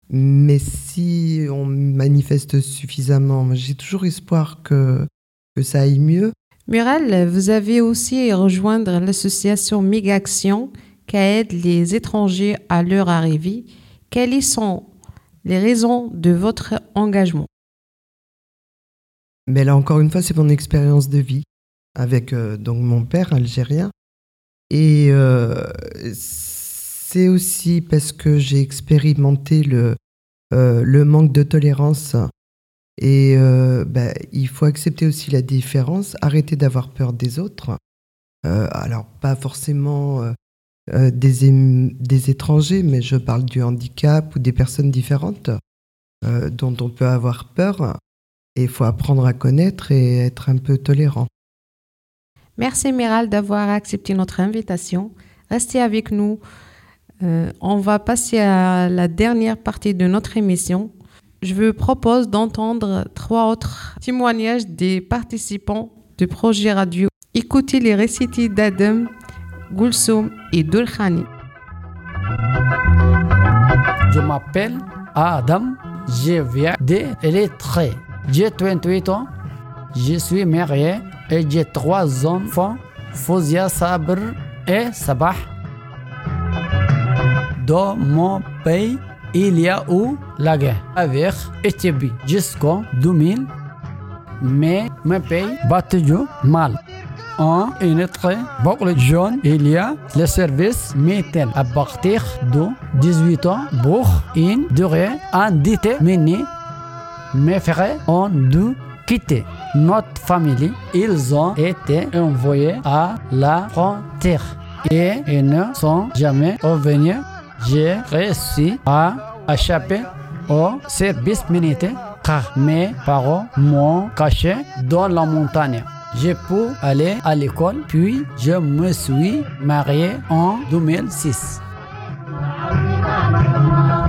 Mais si on manifeste suffisamment, j'ai toujours espoir que, que ça aille mieux. Murel, vous avez aussi rejoindre l'association Migaction qui aide les étrangers à leur arrivée. Quelles sont les raisons de votre engagement? Mais là, encore une fois, c'est mon expérience de vie avec euh, donc mon père algérien. Et euh, c'est aussi parce que j'ai expérimenté le, euh, le manque de tolérance. Et ben, il faut accepter aussi la différence, arrêter d'avoir peur des autres. alors, pas forcément euh, des, des, étrangers, mais je parle du handicap ou des personnes différentes euh, dont on peut avoir peur. Et il faut apprendre à connaître et être un peu tolérant. Merci Méral d'avoir accepté notre invitation. Restez avec nous. Euh, on va passer à la dernière partie de notre émission. Je vous propose d'entendre trois autres témoignages des participants du projet radio. Écoutez les récits d'Adam Gulsoum et Dulkhani. Je m'appelle Adam, je viens d'Érythrée. J'ai 28 ans, je suis marié et j'ai trois enfants, Fouzia, Sabr et Sabah. Dans mon pays, il y a eu la guerre avec Éthiopie jusqu'en 2000, mais mon pays battu mal en très beaucoup de jeunes, il y a le service militaire à partir de 18 ans pour une durée indéterminée. Mes frères ont dû quitter notre famille. Ils ont été envoyés à la frontière et ils ne sont jamais revenus. J'ai réussi à échapper au service militaire car mes parents m'ont caché dans la montagne. J'ai pu aller à l'école, puis je me suis marié en 2006.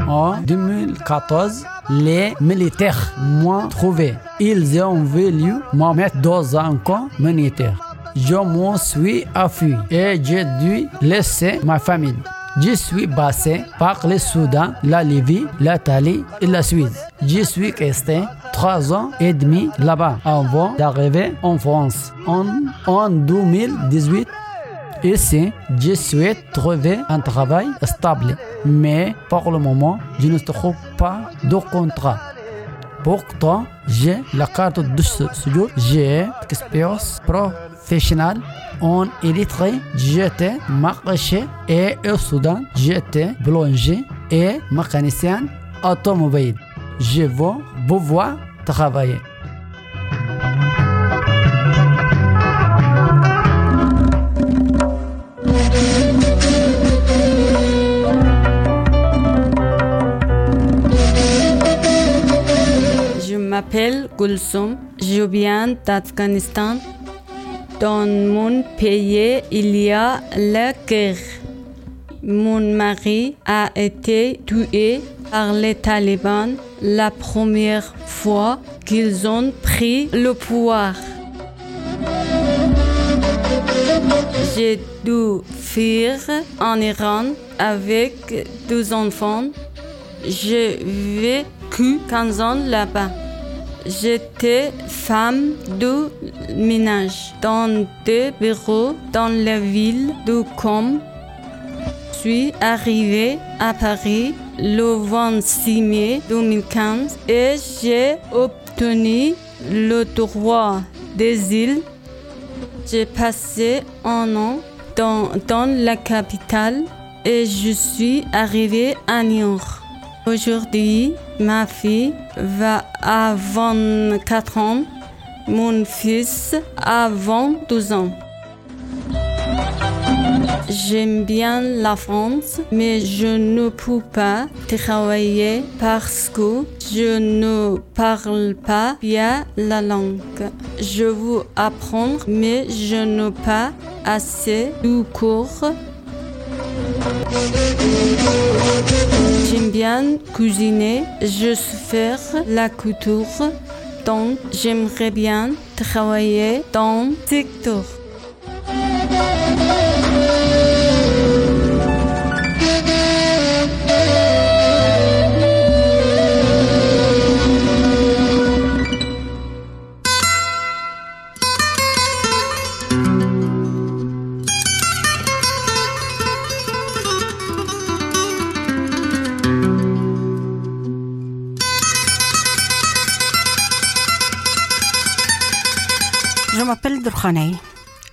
En 2014, les militaires m'ont trouvé. Ils ont voulu me mettre dans un camp militaire. Je m'en suis enfui et j'ai dû laisser ma famille. Je suis passé par le Soudan, la Libye, l'Italie et la Suisse. Je suis resté trois ans et demi là-bas avant d'arriver en France en, en 2018. Ici, je souhaite trouver un travail stable, mais pour le moment, je ne trouve pas de contrat. Pourtant, j'ai la carte de séjour, j'ai expérience en Érythrée, j'étais marché et au Soudan, j'étais boulanger et mécanicien automobile. Je veux pouvoir travailler. Je m'appelle Gulsum, je viens d'Afghanistan. Dans mon pays, il y a la guerre. Mon mari a été tué par les talibans la première fois qu'ils ont pris le pouvoir. J'ai dû fuir en Iran avec deux enfants. J'ai vécu 15 ans là-bas. J'étais femme de ménage dans des bureaux dans la ville de Com. Je suis arrivée à Paris le 26 mai 2015 et j'ai obtenu le droit d'asile. J'ai passé un an dans, la capitale et je suis arrivée à New York. Aujourd'hui, ma fille va à 24 ans, mon fils a 22 ans. J'aime bien la France, mais je ne peux pas travailler parce que je ne parle pas bien la langue. Je veux apprendre, mais je n'ai pas assez de cours. J'aime bien cuisiner, je sais faire la couture, donc j'aimerais bien travailler dans secteur.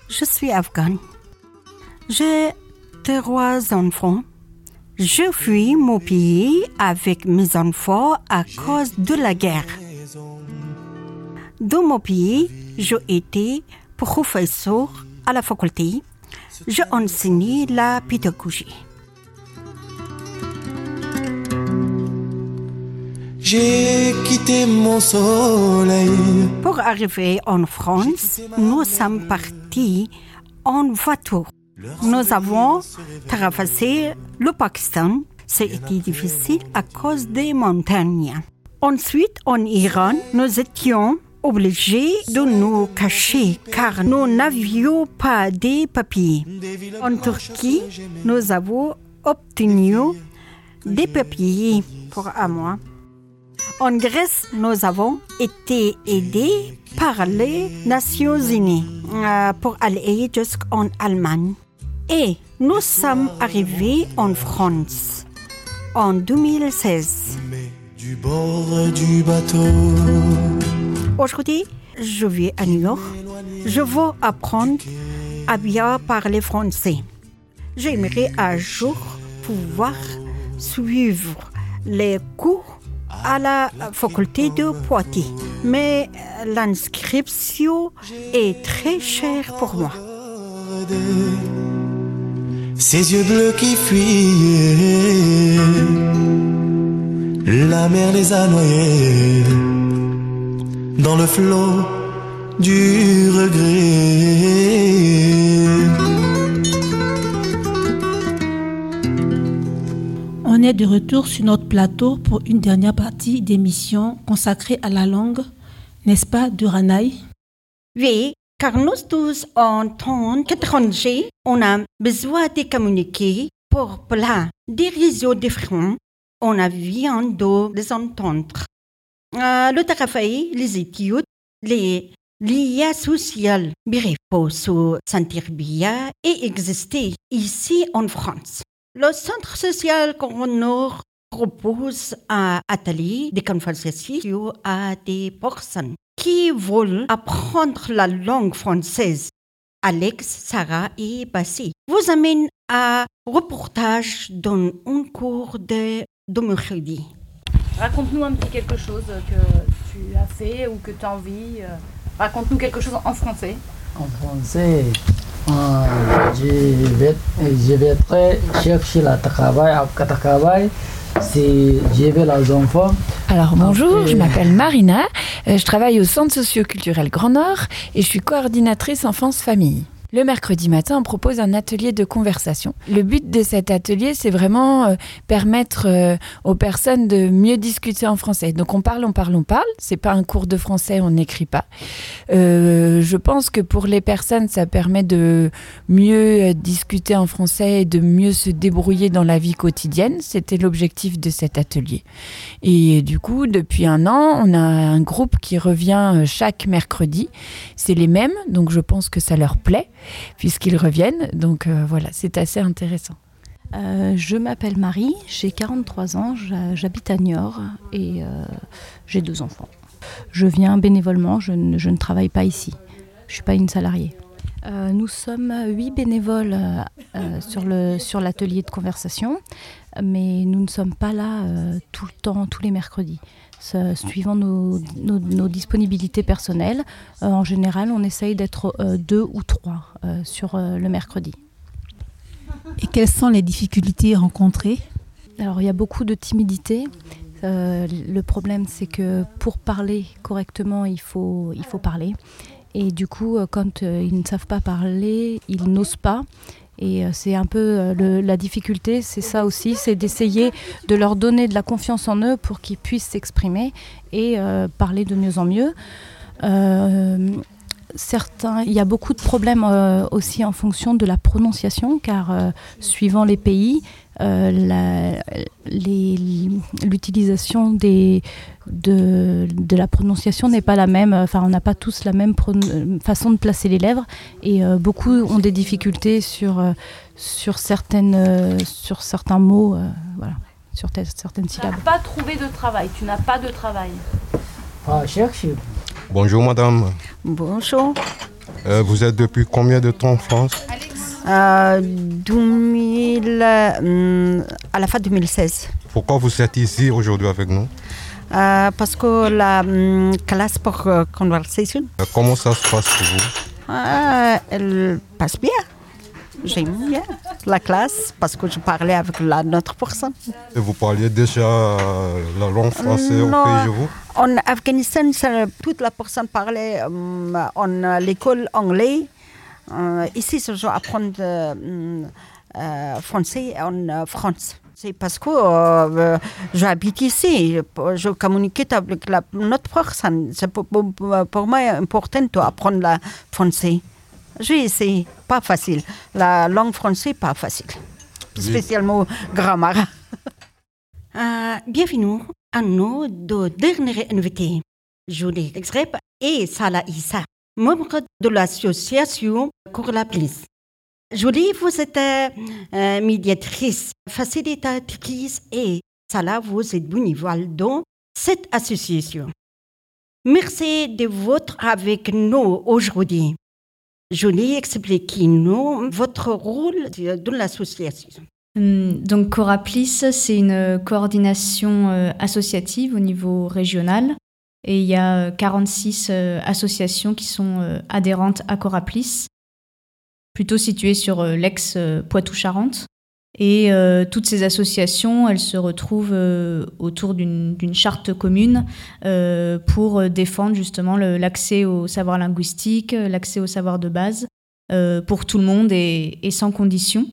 Je suis afghane. J'ai trois enfants. Je fuis mon pays avec mes enfants à cause de la guerre. Dans mon pays, j'ai été professeur à la faculté. J'ai enseigné la pédagogie. J'ai quitté mon soleil. Pour arriver en France, nous sommes partis en voiture. Nous avons traversé le Pakistan. C'était difficile à cause des montagnes. Ensuite, en Iran, nous étions obligés de nous cacher car nous n'avions pas de papiers. En Turquie, nous avons obtenu des papiers pour à moi. En Grèce, nous avons été aidés par les Nations Unies euh, pour aller jusqu'en Allemagne. Et nous sommes arrivés en France en 2016. Du bord du bateau. Aujourd'hui, je vis à New York. Je veux apprendre à bien parler français. J'aimerais un jour pouvoir suivre les cours à la faculté de Poitiers. Mais l'inscription est très chère pour moi. Ses yeux bleus qui fuyaient, la mer les a noyés dans le flot du regret. En est de retour sur notre plateau pour une dernière partie d'émission consacrée à la langue, n'est-ce pas, Duranaï? Oui, car nous tous, en tant qu'étrangers, on a besoin de communiquer pour plein des réseaux différents. On a besoin de les entendre. Euh, le travail, les études, les liens sociaux, bref, pour se sentir bien et exister ici en France. Le centre social Coronor propose un atelier de conversation à des personnes qui veulent apprendre la langue française. Alex, Sarah et Bassi vous amènent à reportage dans un cours de, de mercredi. Raconte-nous un petit quelque chose que tu as fait ou que tu as envie. euh, Raconte-nous quelque chose en français. En français, euh, je vais, je vais très chercher le travail. Le travail, c'est je vais les enfants. Alors bonjour, Après- je m'appelle Marina, euh, je travaille au Centre socio-culturel Grand Nord et je suis coordinatrice enfance-famille. Le mercredi matin, on propose un atelier de conversation. Le but de cet atelier, c'est vraiment euh, permettre euh, aux personnes de mieux discuter en français. Donc on parle, on parle, on parle. C'est pas un cours de français, on n'écrit pas. Euh, je pense que pour les personnes, ça permet de mieux euh, discuter en français et de mieux se débrouiller dans la vie quotidienne. C'était l'objectif de cet atelier. Et du coup, depuis un an, on a un groupe qui revient chaque mercredi. C'est les mêmes, donc je pense que ça leur plaît, puisqu'ils reviennent. Donc euh, voilà, c'est assez intéressant. Euh, je m'appelle Marie, j'ai 43 ans, j'ha- j'habite à Niort et euh, j'ai deux enfants. Je viens bénévolement, je ne, je ne travaille pas ici. Je ne suis pas une salariée. Euh, nous sommes huit bénévoles sur l'atelier de conversation, mais nous ne sommes pas là euh, tout le temps, tous les mercredis. Ce- suivant nos, nos- nos disponibilités personnelles, euh, en général, on essaye d'être euh, deux ou trois euh, sur euh, le mercredi. Et quelles sont les difficultés rencontrées? Alors il y a beaucoup de timidité. Euh, le problème c'est que pour parler correctement il faut, il faut parler. Et du coup euh, quand euh, ils ne savent pas parler, ils n'osent pas. Et euh, c'est un peu euh, la difficulté, c'est ça aussi, c'est d'essayer de leur donner de la confiance en eux pour qu'ils puissent s'exprimer et euh, parler de mieux en mieux. Certains, il y a beaucoup de problèmes aussi en fonction de la prononciation, car suivant les pays, l'utilisation des, de, de la prononciation n'est pas la même. Enfin, on n'a pas tous la même façon de placer les lèvres, et euh, beaucoup ont des difficultés sur, euh, sur, certaines, euh, sur certains mots, euh, voilà, sur certaines Tu n'as syllabes. pas trouvé de travail, tu n'as pas de travail. Ah, cherche. Bonjour madame. Bonjour. Euh, vous êtes depuis combien de temps en France? Euh, 2000, euh, à la fin 2016. Pourquoi vous êtes ici aujourd'hui avec nous? Euh, parce que la hum, classe pour euh, conversation, Euh, Comment ça se passe pour vous? Euh, elle passe bien. J'aime bien la classe parce que je parlais avec la notre personne. Et vous parliez déjà euh, la langue française au pays de vous En Afghanistan, toute la personne parlait hum, en euh, l'école anglais. Euh, ici, je dois apprendre euh, euh, français en euh, France. C'est parce que euh, j'habite ici, je communique avec la, notre personne. C'est pour, pour- pour moi important d'apprendre le français. J'ai essayé, pas facile. La langue française, pas facile. Spécialement grammaire. Euh, bienvenue à nos deux derniers invités, Julie Exrep et Salah Issa, membres de l'association Corlaplis. Julie, vous êtes euh, euh, médiatrice, facilitatrice et Salah, vous êtes bénévole dans cette association. Merci de votre avec nous aujourd'hui. Julie, expliquez-nous votre rôle dans l'association. Hum, Donc Coraplis, c'est une coordination euh, associative au niveau régional. Et il y a euh, 46 euh, associations qui sont euh, adhérentes à Coraplis, plutôt situées sur euh, l'ex-Poitou-Charentes. Et euh, toutes ces associations, elles se retrouvent euh, autour d'une charte commune euh, pour euh, défendre justement l'accès au savoir linguistique, l'accès au savoir de base euh, pour tout le monde et, et sans condition.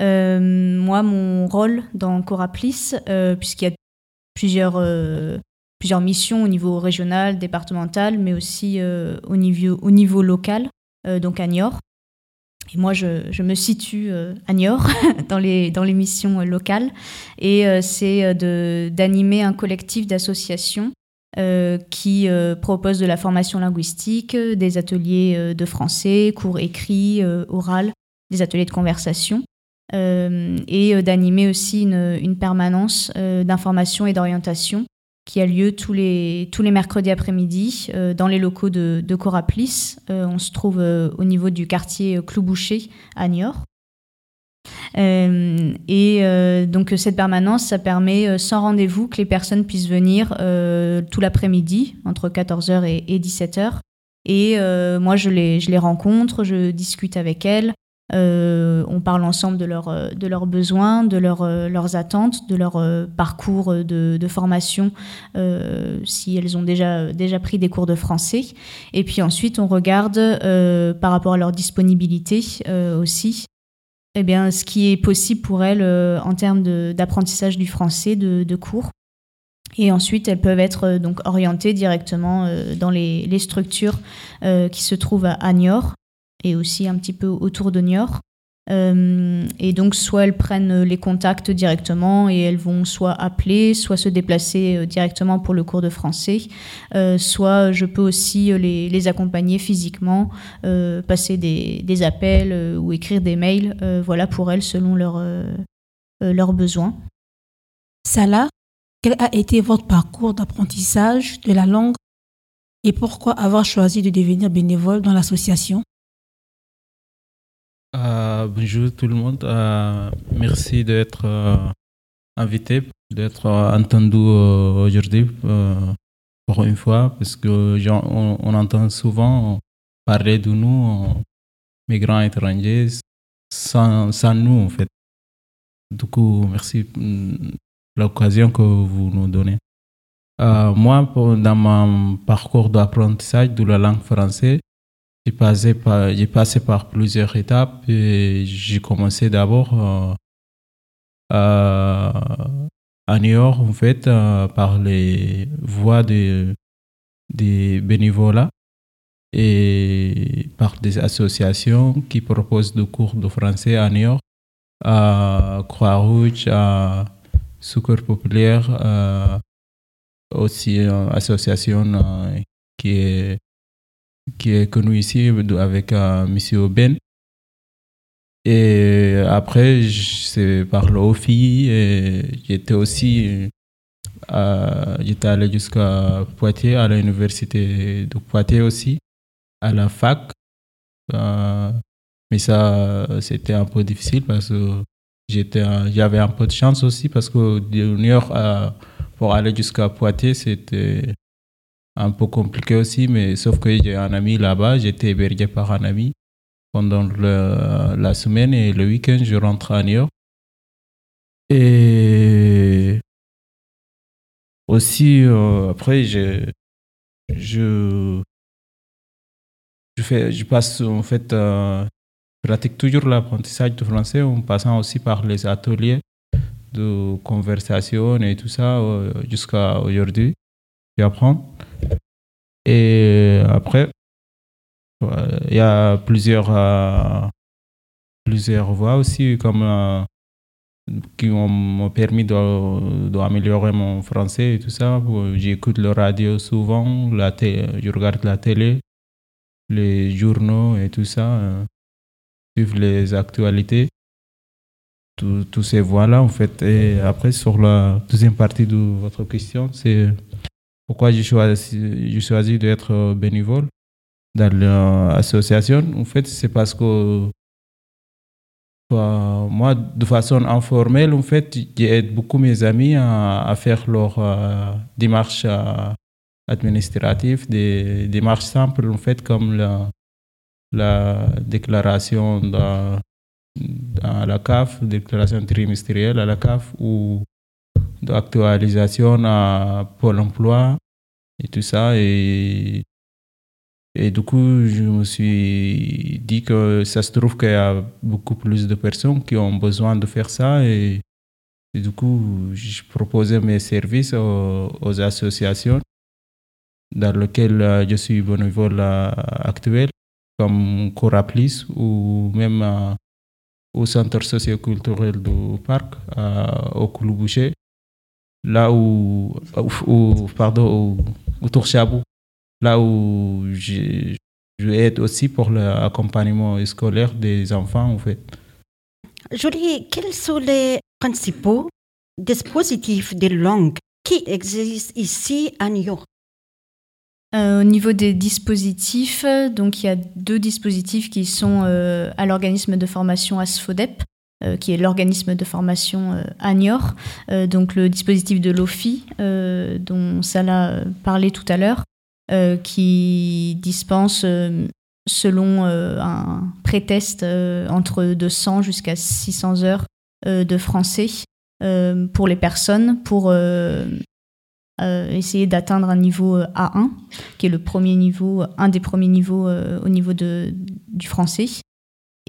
moi, mon rôle dans Coraplis, puisqu'il y a plusieurs, plusieurs missions au niveau régional, départemental, mais aussi au, niveau, au niveau local, donc à Niort. Et moi, je, me situe à Niort, dans les, dans les missions locales. Et c'est d'animer un collectif d'associations euh, qui euh, propose de la formation linguistique, des ateliers euh, de français, cours écrits, oral, des ateliers de conversation, et d'animer aussi une, permanence d'information et d'orientation qui a lieu tous les, tous les mercredis après-midi dans les locaux de, Coraplis. on se trouve au niveau du quartier Clouboucher à Niort. Euh, et euh, donc cette permanence, ça permet euh, sans rendez-vous que les personnes puissent venir tout l'après-midi, entre 14h et, 17h. Et moi, je les, je les rencontre, je discute avec elles. On parle ensemble de, leur, de leurs besoins, de leur, leurs attentes, de leur parcours de, de formation, si elles ont déjà, déjà pris des cours de français. Et puis ensuite, on regarde par rapport à leur disponibilité aussi eh bien, ce qui est possible pour elles euh, en termes d'apprentissage du français, de, cours. Et ensuite, elles peuvent être euh, donc orientées directement euh, dans les, les structures qui se trouvent à Niort et aussi un petit peu autour de Niort. Euh, et donc, soit elles prennent les contacts directement et elles vont soit appeler, soit se déplacer euh, directement pour le cours de français, euh, soit je peux aussi les, accompagner physiquement, passer des, appels ou écrire des mails, voilà, pour elles selon leurs leurs besoins. Salah, quel a été votre parcours d'apprentissage de la langue et pourquoi avoir choisi de devenir bénévole dans l'association? Euh, bonjour tout le monde. Euh, merci d'être euh, invité, d'être entendu aujourd'hui pour une fois, parce que on, entend souvent parler de nous, migrants étrangers, sans, sans, nous en fait. Du coup, merci pour l'occasion que vous nous donnez. moi, dans mon parcours d'apprentissage de la langue française, j'ai passé par, j'ai passé par plusieurs étapes et j'ai commencé d'abord euh, à New York, en fait, euh, par les voies des, bénévolats et par des associations qui proposent des cours de français à New York, à Croix-Rouge, à Secours Populaire, euh, aussi une association qui est qui est connu ici avec euh, Monsieur Ben. Et après, c'est par l'OFI j'étais aussi euh, allé jusqu'à Poitiers, à l'université de Poitiers aussi, à la fac. Euh, mais ça, c'était un peu difficile parce que j'avais un peu de chance aussi parce que de pour aller jusqu'à Poitiers, c'était un peu compliqué aussi, mais sauf que j'ai un ami là-bas, j'étais hébergé par un ami pendant la semaine et le week-end, je rentre à New York. Et aussi, euh, après, je, je, je, fais, je passe, en fait, euh, pratique toujours l'apprentissage du français en passant aussi par les ateliers de conversation et tout ça euh, jusqu'à aujourd'hui. J'apprends. Et après, il y a plusieurs, euh, plusieurs aussi comme, euh, qui m'ont permis d'améliorer mon français et tout ça. J'écoute le radio souvent, la je regarde la télé, les journaux et tout ça, euh, suivre les actualités. Tous ces voies-là, en fait. Et après, sur la deuxième partie de votre question, c'est pourquoi j'ai choisi, choisi d'être bénévole dans l'association? En fait, c'est parce que moi, de façon informelle, en fait, j'aide beaucoup mes amis à, faire leurs euh, démarches euh, administratives, des démarches simples, en fait, comme la, la déclaration à la CAF, déclaration trimestrielle à la CAF ou d'actualisation à Pôle emploi et tout ça. Et Et du coup, je me suis dit que ça se trouve qu'il y a beaucoup plus de personnes qui ont besoin de faire ça. Et, du coup, je proposais mes services aux, associations dans lesquelles euh, je suis bénévole euh, actuel, comme Coraplis ou même euh, au centre socioculturel du parc, au Kouloubouché, là où, pardon, au, Tourchabou là où je, je aide aussi pour l'accompagnement scolaire des enfants, en fait. Julie, quels sont les principaux dispositifs de langue qui existent ici à New York? Euh, au niveau des dispositifs, donc il y a deux dispositifs qui sont euh, à l'organisme de formation ASFODEP, euh, qui est l'organisme de formation à Niort. donc le dispositif de l'OFI, dont Salah parlait tout à l'heure, euh, qui dispense euh, selon euh, un pré-test entre 200 jusqu'à 600 heures de français pour les personnes pour essayer d'atteindre un niveau A1, qui est le premier niveau, un des premiers niveaux au niveau de, du français.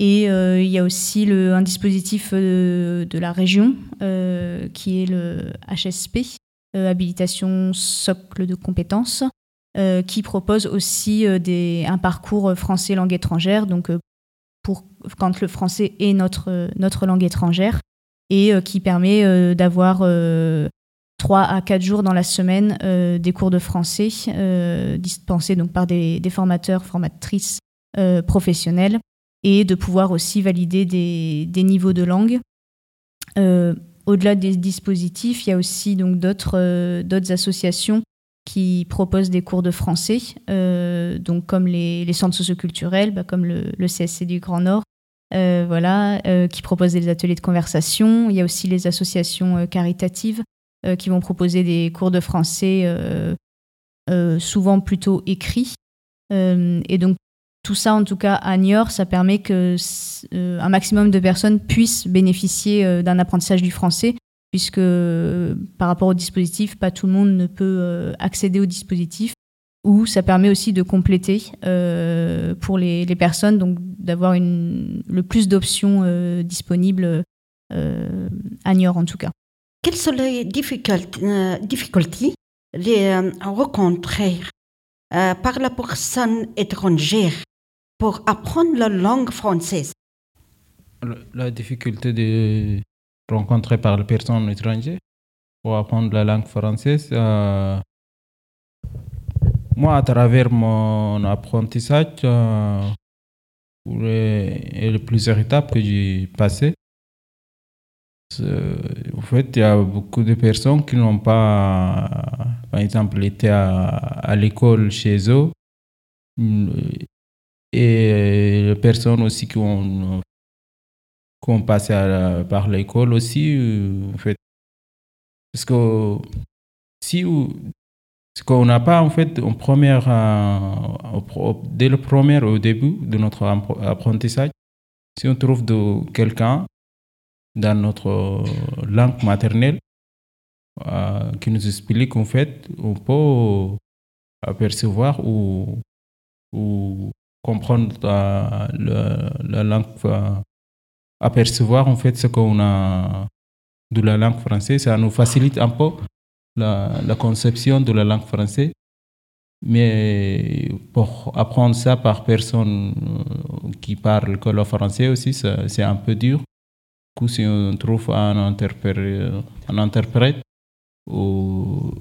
Et il y a aussi un dispositif de la région qui est le HSP, habilitation socle de compétences, euh, qui propose aussi euh, un parcours français langue étrangère, donc euh, quand le français est notre, langue étrangère, et qui permet d'avoir trois à quatre jours dans la semaine des cours de français dispensés donc par des formateurs, formatrices professionnels, et de pouvoir aussi valider des, niveaux de langue. Au-delà des dispositifs, il y a aussi donc d'autres d'autres associations qui proposent des cours de français, euh, donc comme les, centres socioculturels, bah, comme le, le, CSC du Grand Nord, euh, voilà, euh, qui proposent des ateliers de conversation. Il y a aussi les associations caritatives qui vont proposer des cours de français, souvent plutôt écrits. et donc tout ça, en tout cas à Niort, ça permet que un maximum de personnes puissent bénéficier d'un apprentissage du français puisque par rapport au dispositif, pas tout le monde ne peut euh, accéder au dispositif, ou ça permet aussi de compléter euh, pour les, les, personnes, donc d'avoir le plus d'options euh, disponibles à Niort en tout cas. Quelles sont les difficultés, les rencontrer par la personne étrangère? Pour apprendre la langue française la difficulté de, rencontré par les personnes étrangères pour apprendre la langue française. Euh, moi, à travers mon apprentissage, euh, les plusieurs étapes que j'ai passées, en fait, il y a beaucoup de personnes qui n'ont pas, par exemple, été à l'école chez eux. Et les personnes aussi qui ont qu'on passe par l'école aussi, euh, en fait. Parce que si ce qu'on n'a pas en fait en première, euh, dès le premier au début de notre apprentissage, si on trouve de quelqu'un dans notre langue maternelle euh, qui nous explique en fait, on peut apercevoir ou comprendre la, la langue apercevoir en fait ce qu'on a de la langue française. Ça nous facilite un peu la, conception de la langue française. Mais pour apprendre ça par personne euh, qui parle que le français aussi, c'est un peu dur. Du coup, si on trouve un interprète, un interprète ou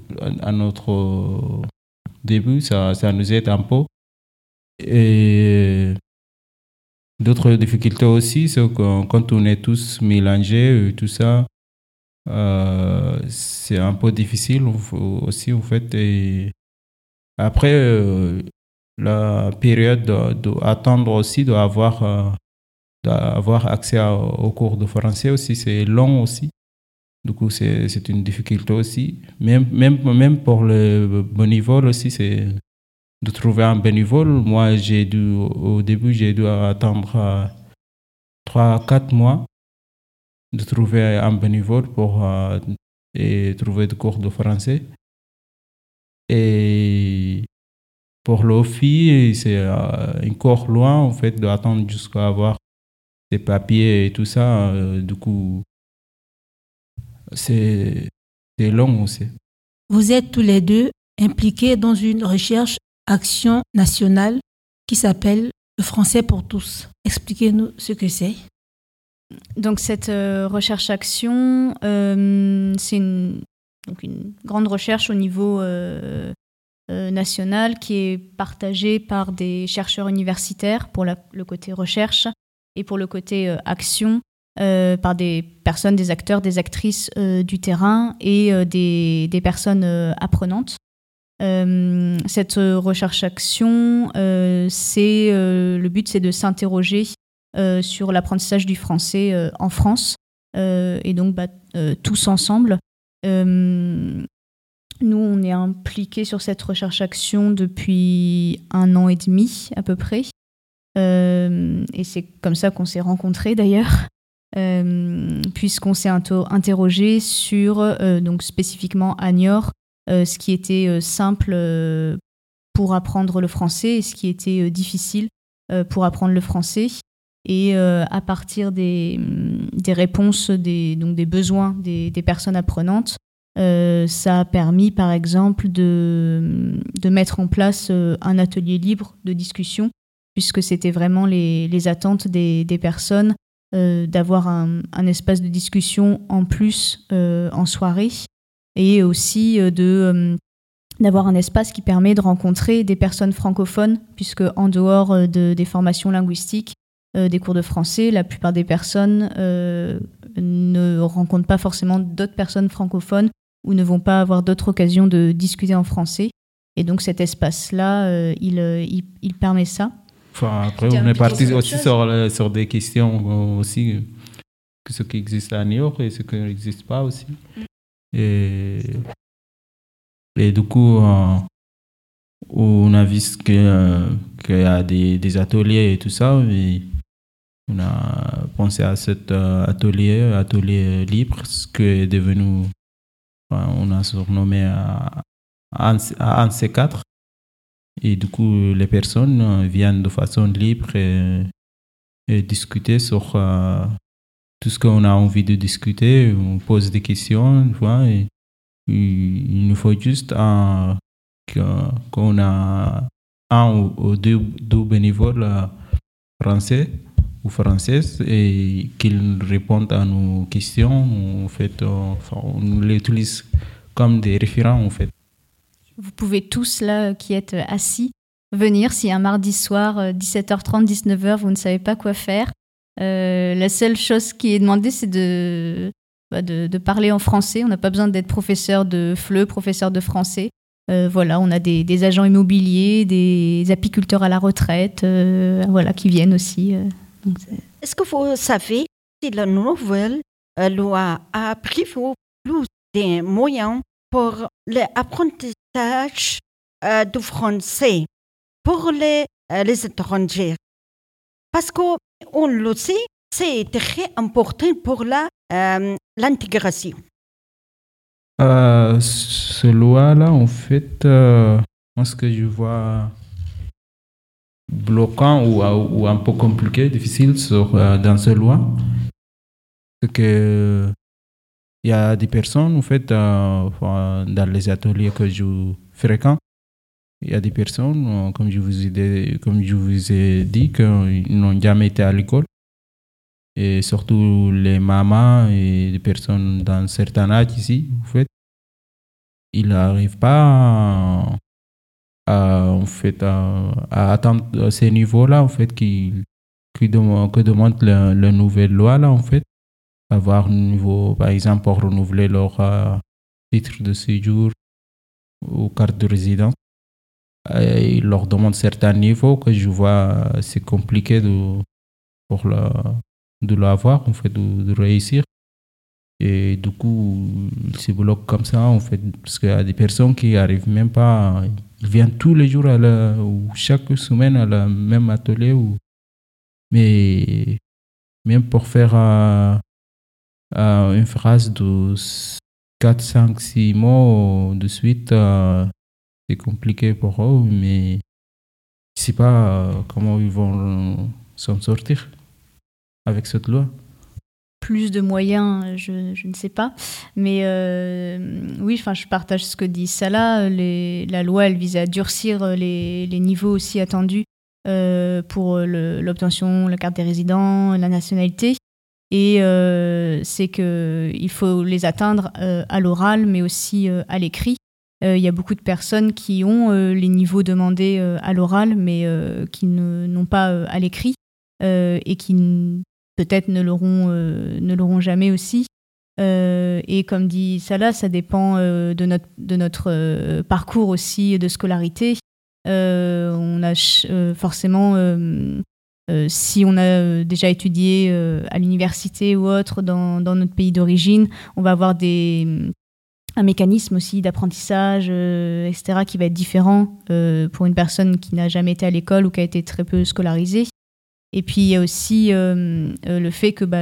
début, ça, ça nous aide un peu. Et D'autres difficultés aussi, c'est que quand on est tous mélangés, tout ça, euh, c'est un peu difficile aussi, en fait. Après, euh, la période d'attendre aussi, d'avoir euh, d'avoir accès aux cours de français aussi, c'est long aussi. Du coup, c'est une difficulté aussi. Même, même, même pour le bon niveau aussi, c'est de trouver un bénévole. Moi, j'ai dû, au début, j'ai dû attendre 3-4 euh, mois de trouver un bénévole pour euh, et trouver des cours de français. Et pour filles, c'est encore loin, en fait, d'attendre jusqu'à avoir des papiers et tout ça. du coup, c'est long aussi. Vous êtes tous les deux impliqués dans une recherche action nationale qui s'appelle le français pour tous. Expliquez-nous ce que c'est. Donc cette euh, recherche-action, euh, c'est une, une, grande recherche au niveau euh, national qui est partagée par des chercheurs universitaires pour le côté recherche et pour le côté action par des personnes, des acteurs, des actrices du terrain et des, des, personnes apprenantes. Cette recherche-action, c'est le but, c'est de s'interroger euh, sur l'apprentissage du français euh, en France. Euh, et donc, bah, tous ensemble. nous, on est impliqués sur cette recherche-action depuis un an et demi à peu près. et c'est comme ça qu'on s'est rencontrés d'ailleurs. puisqu'on s'est interrogé sur, donc spécifiquement à Niort, ce qui était simple pour apprendre le français et ce qui était difficile pour apprendre le français. Et euh, à partir des, des, réponses, des, donc des besoins des, personnes apprenantes, euh, ça a permis, par exemple, de, mettre en place euh, un atelier libre de discussion, puisque c'était vraiment les, attentes des, personnes d'avoir un, espace de discussion en plus en soirée, et aussi de d'avoir un espace qui permet de rencontrer des personnes francophones, puisque en dehors de, des formations linguistiques, euh, des cours de français, la plupart des personnes euh, ne rencontrent pas forcément d'autres personnes francophones ou ne vont pas avoir d'autres occasions de discuter en français. Et donc cet espace-là, euh, il, il, il, permet ça. Enfin, après, on est parti aussi sur, sur, des questions aussi, que ce qui existe à New York et ce qui n'existe pas aussi. Mm. Et, et du coup, on a vu qu'il y a des, ateliers et tout ça, on a pensé à cet euh, atelier, atelier libre, ce qui est devenu, on a surnommé à, à C4. Et du coup, les personnes viennent de façon libre et, discuter sur euh, tout ce qu'on a envie de discuter. On pose des questions, et, il nous faut juste qu'on a un ou deux, bénévoles euh, français ou françaises et qu'ils répondent à nos questions. En fait, on les utilise comme des référents en fait. Vous pouvez tous là qui êtes assis venir si un mardi soir 17h30 euh, 19h vous ne savez pas quoi faire. Euh, la seule chose qui est demandée c'est de, bah, de, de, parler en français. On n'a pas besoin d'être professeur de FLE, professeur de français. Euh, voilà, on a des, agents immobiliers, des apiculteurs à la retraite, voilà, qui viennent aussi. Est-ce que vous savez si la nouvelle euh, loi a prévu plus de moyens pour l'apprentissage euh, du français pour les, euh, les étrangers? Parce qu'on le sait, c'est très important pour l'intégration. Euh, ce loi-là, en fait, moi, ce que je vois bloquant ou, un peu compliqué, difficile euh, dans ce loi. C'est que il y a des personnes, en fait, euh, dans les ateliers que je fréquente, il y a des personnes, euh, comme je vous ai, comme je vous ai dit, qu'ils n'ont jamais été à l'école. Et surtout les mamans et des personnes dans certains âges ici, en fait, ils n'arrivent pas à, en fait, à, atteindre ces niveaux-là, en fait, qui, qui que demande la, nouvelle loi, là, en fait. Avoir un niveau, par exemple, pour renouveler leur euh, titre de séjour ou carte de résidence. Ils leur demandent certains niveaux que je vois, c'est compliqué de, pour de l'avoir, en fait, de, réussir. Et du coup, ils se bloquent comme ça, en fait, parce qu'il y a des personnes qui n'arrivent même pas, ils viennent tous les jours à la, ou chaque semaine à la même atelier. Ou, mais même pour faire euh, euh, une phrase de 4, 5, 6 mots de suite, euh, c'est compliqué pour eux. Mais je ne sais pas comment ils vont s'en sortir avec cette loi plus de moyens, je, je, ne sais pas. Mais euh, oui, enfin, je partage ce que dit Salah. La loi, elle vise à durcir les, niveaux aussi attendus euh, pour l'obtention, la carte des résidents, la nationalité. Et euh, c'est qu'il faut les atteindre euh, à l'oral, mais aussi euh, à l'écrit. Il y a beaucoup de personnes qui ont les niveaux demandés à l'oral, mais qui n'ont pas à l'écrit, et qui peut-être ne l'auront jamais aussi. et comme dit Salah, ça dépend de notre, parcours aussi de scolarité. on a forcément euh, si on a euh, déjà étudié euh, à l'université ou autre dans, notre pays d'origine, on va avoir des, un mécanisme aussi d'apprentissage, etc., qui va être différent pour une personne qui n'a jamais été à l'école ou qui a été très peu scolarisée. Et puis il y a aussi le fait que bah,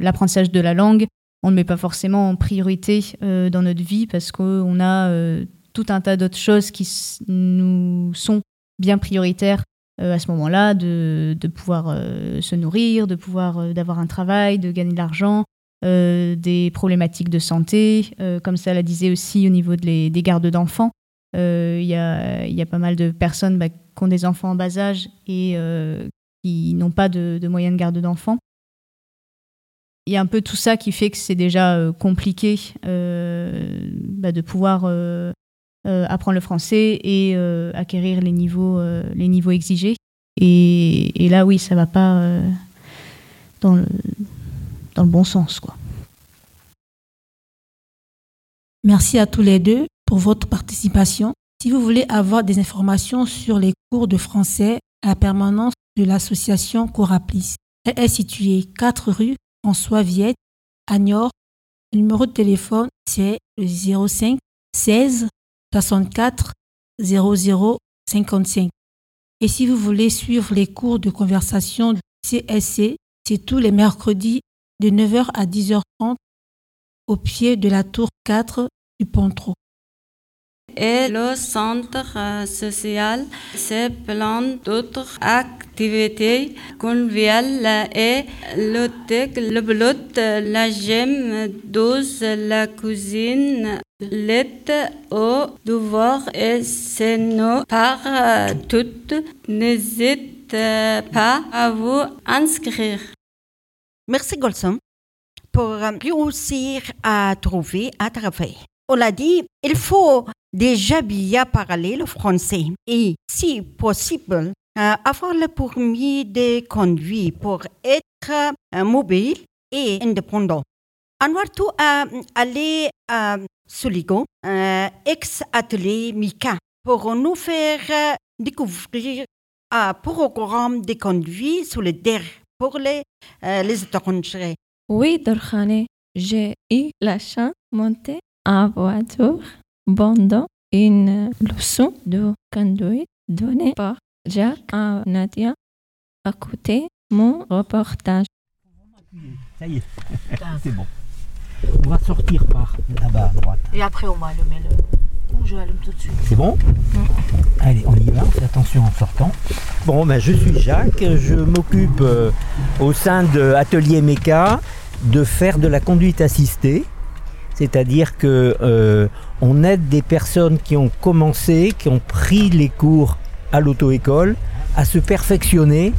l'apprentissage de la langue, on ne met pas forcément en priorité dans notre vie parce qu'on a tout un tas d'autres choses qui nous sont bien prioritaires euh, à ce moment-là, de, de pouvoir euh, se nourrir, de pouvoir euh, d'avoir un travail, de gagner de l'argent, des problématiques de santé, comme ça la disait aussi au niveau des gardes d'enfants. Il y a, pas mal de personnes bah, qui ont des enfants en bas âge et qui n'ont pas de, de, moyens de garde d'enfants. Il y a un peu tout ça qui fait que c'est déjà compliqué bah, de pouvoir euh, apprendre le français et euh, acquérir les niveaux, euh, les niveaux exigés. Et, et, là, oui, ça va pas dans, le, dans le bon sens. Quoi. Merci à tous les deux pour votre participation. Si vous voulez avoir des informations sur les cours de français à permanence de l'association Coraplis, elle est située 4 rue François Viette, à Niort. Le numéro de téléphone, c'est le 05 16 64 00 55. Et si vous voulez suivre les cours de conversation CSC, c'est tous les mercredis de 9h à 10h30 au pied de la tour 4 du Pontreau. Et le centre euh, social c'est plein d'autres activités conviviales et le le blot, la gemme douce, la cuisine, l'aide au devoir et c'est nous par euh, toutes. N'hésitez pas à vous inscrire. Merci Golson pour réussir à trouver un travail. On l'a dit, il faut déjà bien parler le français et, si possible, euh, avoir le permis de conduire pour être euh, mobile et indépendant. Va tout aller à Soligo, euh, ex-atelier Mika, pour nous faire découvrir un programme de conduite sur le DER pour les, les étrangers. Oui, Dorkhane, j'ai eu la chance de monter en voiture pendant une leçon de conduite donnée par Jacques à Nadia à côté mon reportage. Ça y est, c'est bon. On va sortir par là-bas à droite. Et après, on va allumer le. Je allume tout de suite. C'est bon Allez, on y va, on fait attention en sortant. Bon, ben, je suis Jacques, je m'occupe euh, au sein de Atelier Méca de faire de la conduite assistée c'est-à-dire que euh, on aide des personnes qui ont commencé, qui ont pris les cours à l'auto-école, à se perfectionner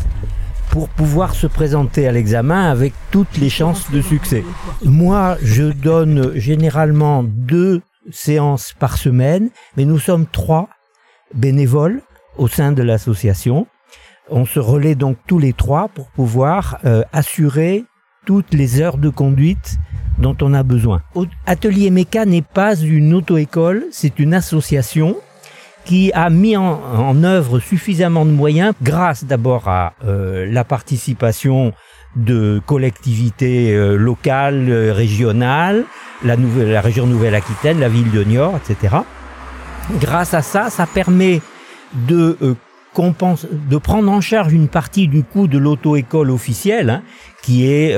pour pouvoir se présenter à l'examen avec toutes les chances de succès. Moi, je donne généralement deux séances par semaine, mais nous sommes trois bénévoles au sein de l'association. On se relaie donc tous les trois pour pouvoir euh, assurer toutes les heures de conduite dont on a besoin. Atelier Méca n'est pas une auto-école, c'est une association qui a mis en, œuvre suffisamment de moyens grâce d'abord à euh, la participation de collectivités euh, locales, euh, régionales, la, nouvelle, la région Nouvelle-Aquitaine, la ville de Niort, etc. Grâce à ça, ça permet de de prendre en charge une partie du coût de l'auto-école officielle, hein, qui est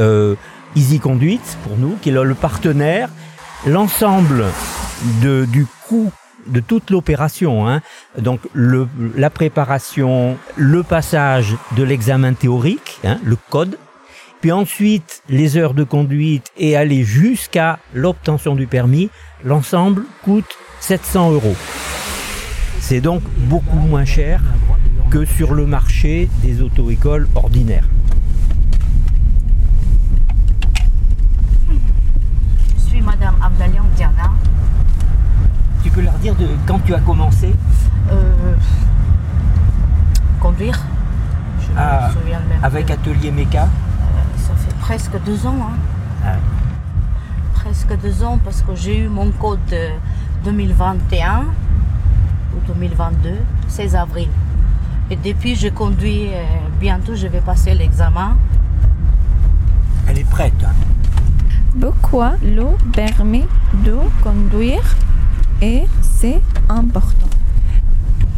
Easy Conduit pour nous, qui est le partenaire. L'ensemble du coût de toute l'opération. hein. Donc le, la préparation, le passage de l'examen théorique, hein, le code, puis ensuite les heures de conduite et aller jusqu'à l'obtention du permis, l'ensemble coûte 700 euros. C'est donc beaucoup moins cher que sur le marché des auto-écoles ordinaires. Je suis Madame Abdalian Diana. Tu peux leur dire de quand tu as commencé? Euh, conduire Je Ah, me souviens même avec. Atelier Méca? Presque deux ans. hein. Ah. Presque deux ans parce que j'ai eu mon code euh, 2021 ou 2022, 16 avril. Et depuis, je conduis, euh, bientôt je vais passer l'examen. Elle est prête. hein. Pourquoi le permis de conduire et c'est important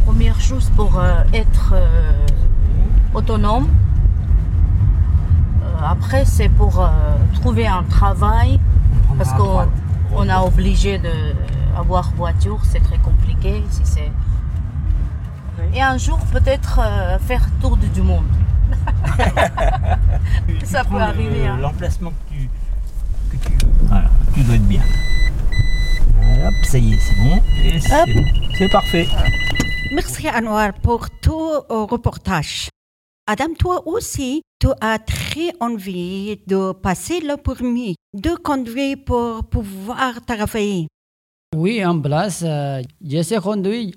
Première chose pour euh, être euh, autonome. Euh, après, c'est pour euh, trouver un travail parce qu'on on a obligé d'avoir voiture, c'est très compliqué. Si c'est... Et un jour, peut-être euh, faire tour du monde. Ça peut arriver. hein. L'emplacement que tu, que tu veux. Voilà, tu dois être bien. Hop, ça y est, c'est bon. Et c'est Hop. bon. C'est parfait. Merci Anwar pour tout euh, reportage. Adam, toi aussi, tu as très envie de passer le permis de conduire pour pouvoir travailler. Oui, en place, euh, je sais conduire.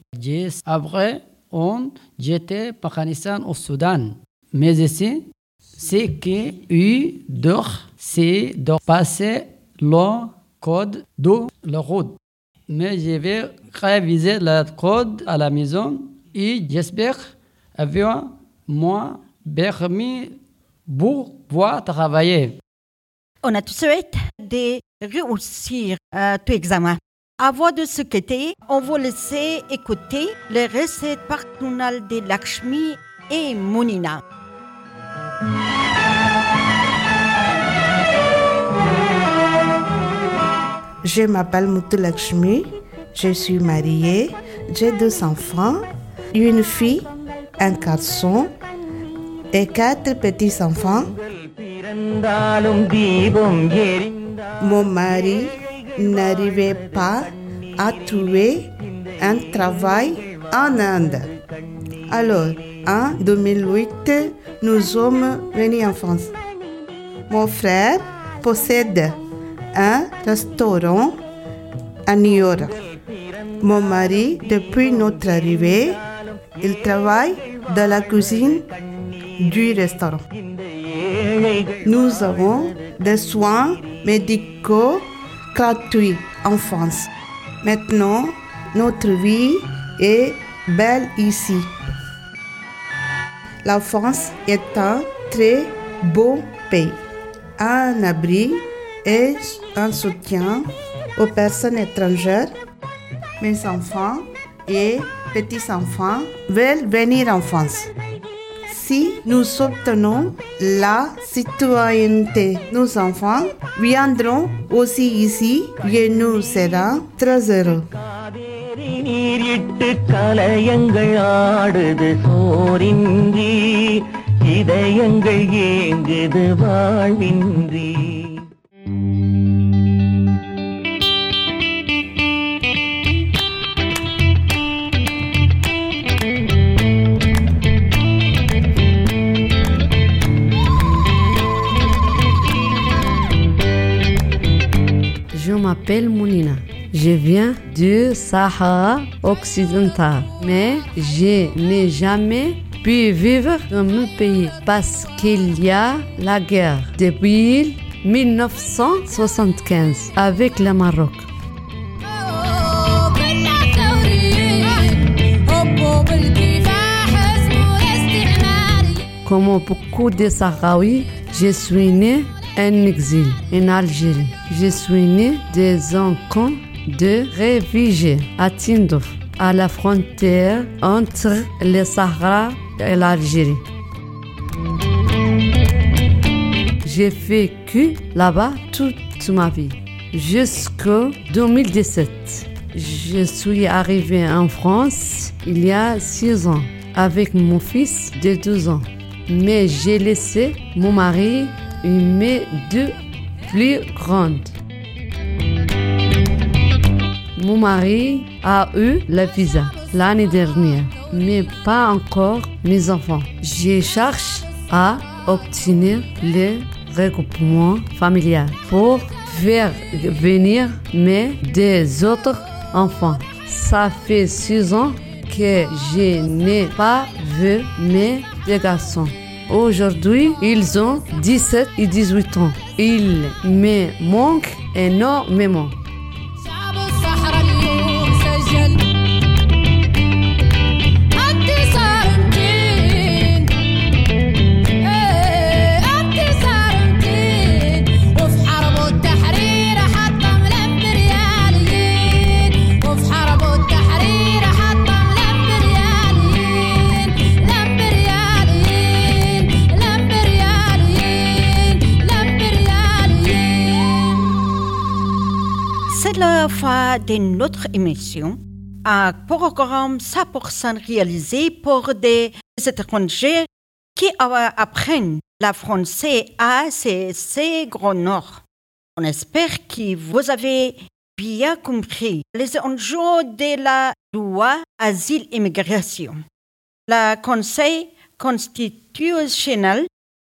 Après, on, j'étais Pakistan, au Soudan. Mais ici, c'est que eu d'or, c'est de passer le code de la route. Mais je vais réviser le code à la maison et j'espère avoir moi permis pour pouvoir travailler. On a tout de suite de réussir euh, ton examen. Avant de se quitter, on va laisser écouter les recettes personnelles de Lakshmi et Mounina. Je m'appelle Moutou Lakshmi, je suis mariée, j'ai deux enfants, une fille, un garçon et quatre petits-enfants. Mon mari n'arrivait pas à trouver un travail en Inde. Alors, en 2008, nous sommes venus en France. Mon frère possède un restaurant à New York. Mon mari, depuis notre arrivée, il travaille dans la cuisine du restaurant. Nous avons des soins médicaux gratuits en France. Maintenant, notre vie est belle ici. La France est un très beau pays, un abri et un soutien aux personnes étrangères. Mes enfants et petits-enfants veulent venir en France. Si nous obtenons la citoyenneté, nos enfants viendront aussi ici et nous serons très heureux. நீரிட்டு கலயங்கள் ஆடுது சோரின்றி இதயங்கள் ஏங்குது வாழ்வின்றி M'appelle Mounina. Je viens du Sahara occidental, mais je n'ai jamais pu vivre dans mon pays parce qu'il y a la guerre depuis 1975 avec le Maroc. Comme beaucoup de Sahraouis, je suis né en exil en Algérie. Je suis né dans un camp de réfugiés à Tindouf, à la frontière entre le Sahara et l'Algérie. J'ai vécu là-bas toute ma vie, jusqu'en 2017. Je suis arrivée en France il y a 6 ans avec mon fils de 12 ans. Mais j'ai laissé mon mari mes deux plus grandes. Mon mari a eu la visa l'année dernière, mais pas encore mes enfants. Je cherche à obtenir le regroupement familial pour faire venir mes deux autres enfants. Ça fait six ans que je n'ai pas vu mes deux garçons. Aujourd'hui, ils ont 17 et 18 ans. Ils me manquent énormément. La fin de notre émission. Un programme 100% réalisé pour des étrangers qui apprennent le français à CC Grand Nord. On espère que vous avez bien compris les enjeux de la loi asile-immigration. Le Conseil constitutionnel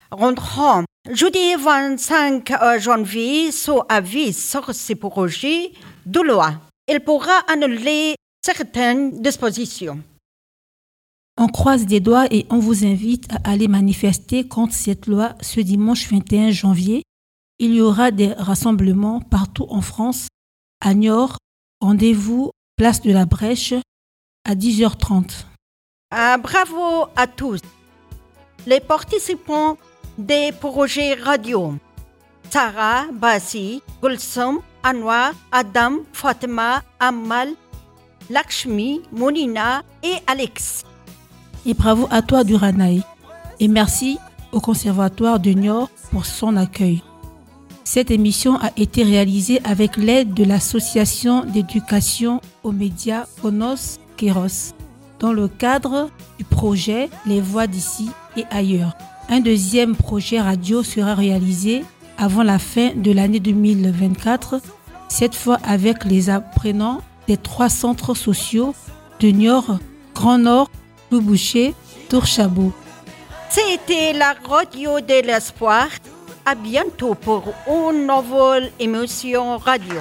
rendra jeudi 25 janvier son avis sur ces projets de loi. Il pourra annuler certaines dispositions. On croise des doigts et on vous invite à aller manifester contre cette loi ce dimanche 21 janvier. Il y aura des rassemblements partout en France. À Niort, rendez-vous place de la Brèche à 10h30. Ah, bravo à tous. Les participants des projets radio. Sarah, Basi, Gulsum, Anwar, Adam, Fatima, Amal, Lakshmi, Monina et Alex. Et bravo à toi Duranaï. Et merci au Conservatoire de Niort pour son accueil. Cette émission a été réalisée avec l'aide de l'Association d'éducation aux médias Konos Kéros dans le cadre du projet Les Voix d'ici et ailleurs. Un deuxième projet radio sera réalisé avant la fin de l'année 2024, cette fois avec les apprenants des trois centres sociaux de Niort, Grand Nord, Le Boucher, Tour-Chabot. C'était la radio de l'espoir. À bientôt pour une nouvelle émotion radio.